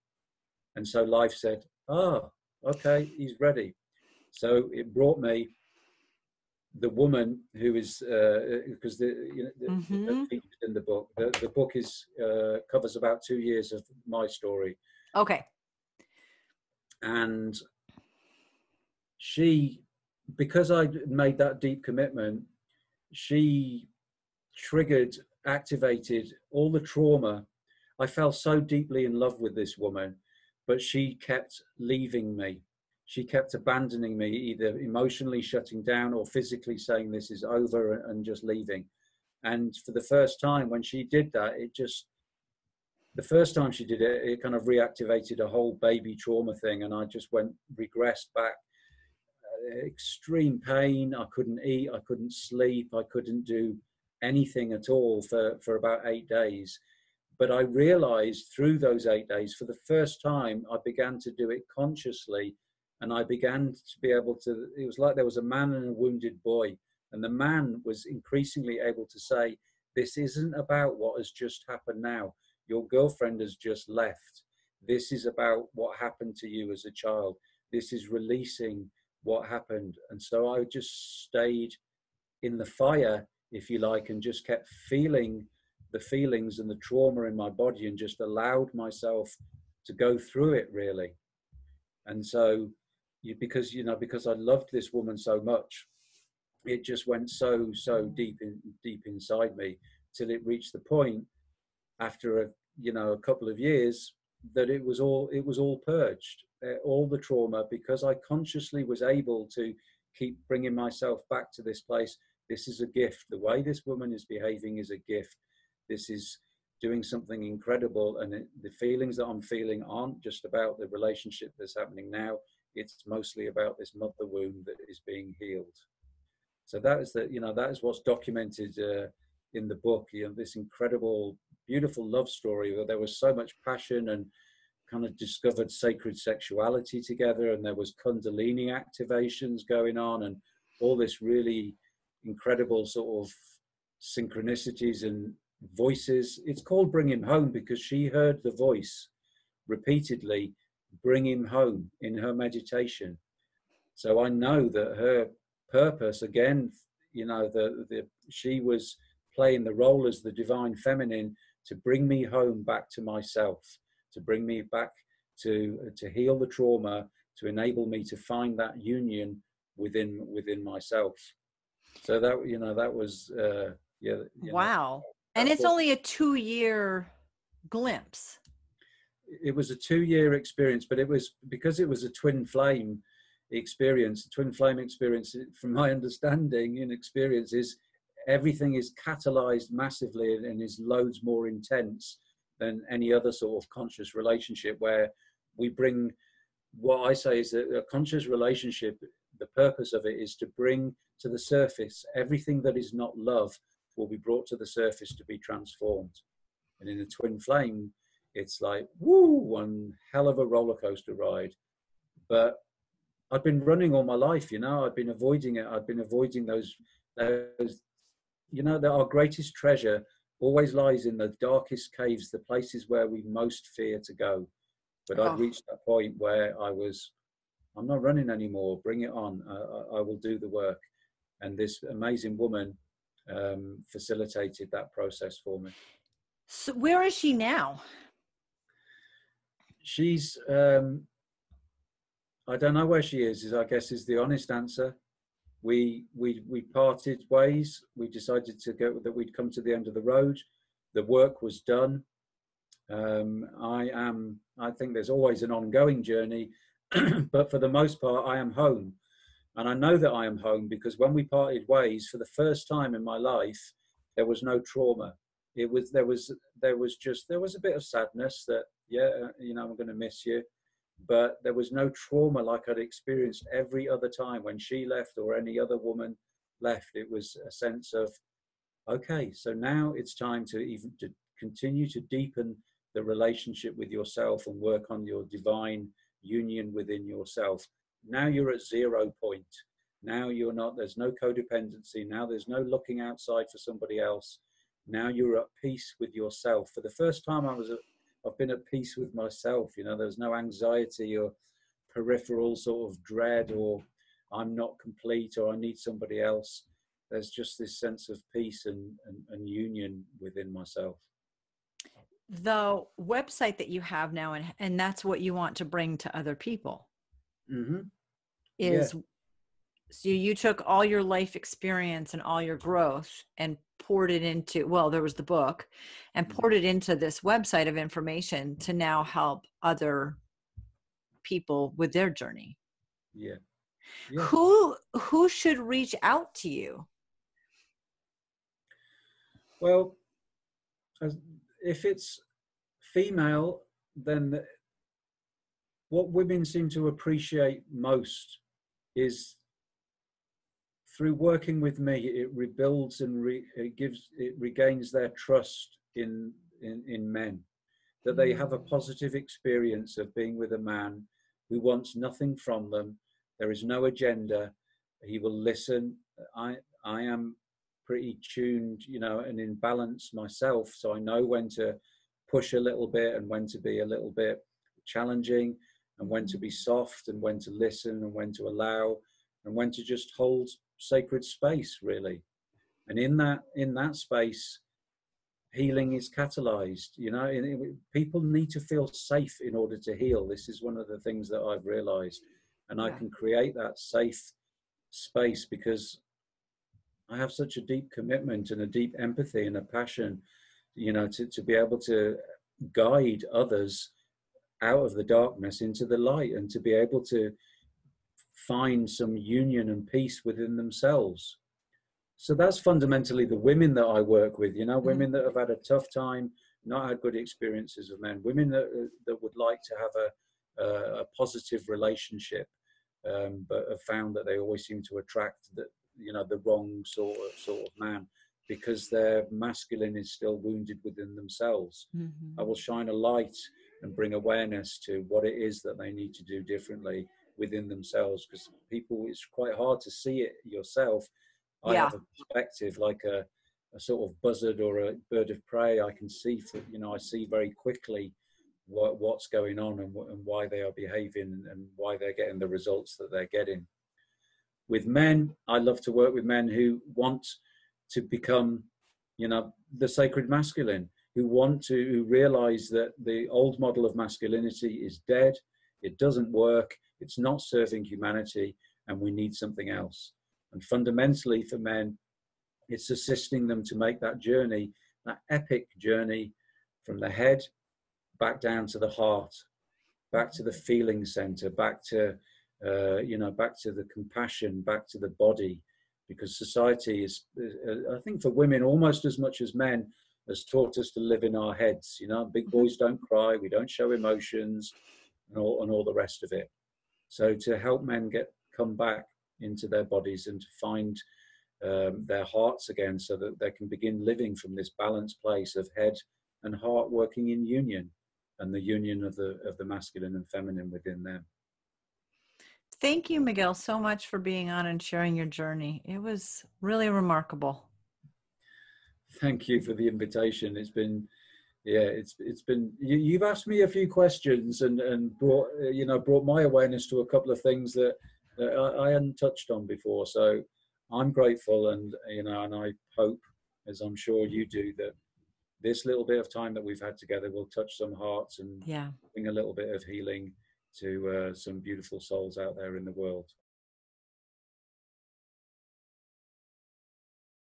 And so life said, ah, okay, he's ready. So it brought me the woman who is because uh, the you know the, mm-hmm. in the book the, the book is uh, covers about two years of my story okay and she because I made that deep commitment, she triggered, activated all the trauma. I fell so deeply in love with this woman, but she kept leaving me. She kept abandoning me, either emotionally shutting down or physically saying this is over and just leaving. And for the first time, when she did that, it just, the first time she did it, it kind of reactivated a whole baby trauma thing. And I just went, regressed back uh, extreme pain. I couldn't eat, I couldn't sleep, I couldn't do anything at all for, for about eight days. But I realized through those eight days, for the first time, I began to do it consciously. And I began to be able to, it was like there was a man and a wounded boy. And the man was increasingly able to say, This isn't about what has just happened now. Your girlfriend has just left. This is about what happened to you as a child. This is releasing what happened. And so I just stayed in the fire, if you like, and just kept feeling the feelings and the trauma in my body and just allowed myself to go through it really. And so you, because, you know, because I loved this woman so much, it just went so, so deep in, deep inside me till it reached the point after a, you know, a couple of years that it was all, it was all purged uh, all the trauma because I consciously was able to keep bringing myself back to this place. This is a gift. The way this woman is behaving is a gift. This is doing something incredible. And it, the feelings that I'm feeling aren't just about the relationship that's happening now, it's mostly about this mother wound that is being healed. So that is the, you know, that is what's documented uh, in the book. You know, this incredible, beautiful love story where there was so much passion and kind of discovered sacred sexuality together and there was kundalini activations going on and all this really incredible sort of synchronicities and voices it's called bring him home because she heard the voice repeatedly bring him home in her meditation. So i know that her purpose again you know the, the she was playing the role as the divine feminine to bring me home back to myself to bring me back to to heal the trauma to enable me to find that union within within myself. So that you know that was uh yeah wow. Know, and it's only a two year glimpse it was a two year experience but it was because it was a twin flame experience twin flame experience from my understanding and experience is everything is catalyzed massively and is loads more intense than any other sort of conscious relationship where we bring what I say is that a conscious relationship, the purpose of it is to bring to the surface everything that is not love will be brought to the surface to be transformed. And in a twin flame, it's like, woo, one hell of a roller coaster ride. But I've been running all my life, you know, I've been avoiding it. I've been avoiding those, those, you know, that our greatest treasure always lies in the darkest caves, the places where we most fear to go. But oh. I'd reached that point where I was, I'm not running anymore. Bring it on. I, I will do the work. And this amazing woman um, facilitated that process for me. So where is she now? She's, um, I don't know where she is. Is I guess is the honest answer. We we we parted ways. We decided to go that we'd come to the end of the road. The work was done. Um, I am. I think there's always an ongoing journey, but for the most part, I am home, and I know that I am home because when we parted ways for the first time in my life, there was no trauma. It was there was there was just there was a bit of sadness that yeah you know I'm going to miss you, but there was no trauma like I'd experienced every other time when she left or any other woman left. It was a sense of okay, so now it's time to even to continue to deepen the relationship with yourself and work on your divine union within yourself. Now you're at zero point. Now you're not, there's no codependency. Now there's no looking outside for somebody else. Now you're at peace with yourself. For the first time, I was, at, I've been at peace with myself. You know, there's no anxiety or peripheral sort of dread or I'm not complete or I need somebody else. There's just this sense of peace and, and, and union within myself the website that you have now and and that's what you want to bring to other people mm-hmm. is yeah. So you took all your life experience and all your growth and poured it into well there was the book and mm-hmm. poured it into this website of information to now help other people with their journey yeah, yeah. who who should reach out to you well as if it's female, then what women seem to appreciate most is through working with me, it rebuilds and re, it gives it regains their trust in, in in men, that they have a mm. positive experience of being with a man who wants nothing from them. There is no agenda. He will listen. I I am pretty tuned, you know, and in balance myself. So I know when to push a little bit and when to be a little bit challenging and when to be soft and when to listen and when to allow and when to just hold sacred space really. And in that in that space healing is catalyzed you know? People need to feel safe in order to heal. This is one of the things that i've realized. And yeah. i can create that safe space because I have such a deep commitment and a deep empathy and a passion, you know, to, to be able to guide others out of the darkness into the light and to be able to find some union and peace within themselves. So that's fundamentally the women that I work with, you know, mm-hmm. women that have had a tough time, not had good experiences of men, women that, uh, that would like to have a, a, a positive relationship, um, but have found that they always seem to attract that you know the wrong sort of sort of man because their masculine is still wounded within themselves. Mm-hmm. I will shine a light and bring awareness to what it is that they need to do differently within themselves because people it's quite hard to see it yourself. I yeah. have a perspective like a, a sort of buzzard or a bird of prey. I can see, for, you know, I see very quickly what, what's going on and, and why they are behaving and why they're getting the results that they're getting with men, I love to work with men who want to become, you know, the sacred masculine, who want to who realize that the old model of masculinity is dead, it doesn't work, it's not serving humanity, and we need something else. And fundamentally, for men, it's assisting them to make that journey, that epic journey from the head back down to the heart, back to the feeling center, back to uh, you know, back to the compassion, back to the body, because society is, uh, I think, for women almost as much as men, has taught us to live in our heads. You know, big mm-hmm. boys don't cry, we don't show emotions, and all, and all the rest of it. So to help men get come back into their bodies and to find um, their hearts again, so that they can begin living from this balanced place of head and heart working in union, and the union of the of the masculine and feminine within them. Thank you, Miguel, so much for being on and sharing your journey. It was really remarkable. Thank you for the invitation. It's been, yeah, it's it's been. You, have asked me a few questions and and brought uh, you know brought my awareness to a couple of things that, that I, I hadn't touched on before. So I'm grateful, and you know, and I hope, as I'm sure you do, that this little bit of time that we've had together will touch some hearts and Yeah. bring a little bit of healing to uh, some beautiful souls out there in the world.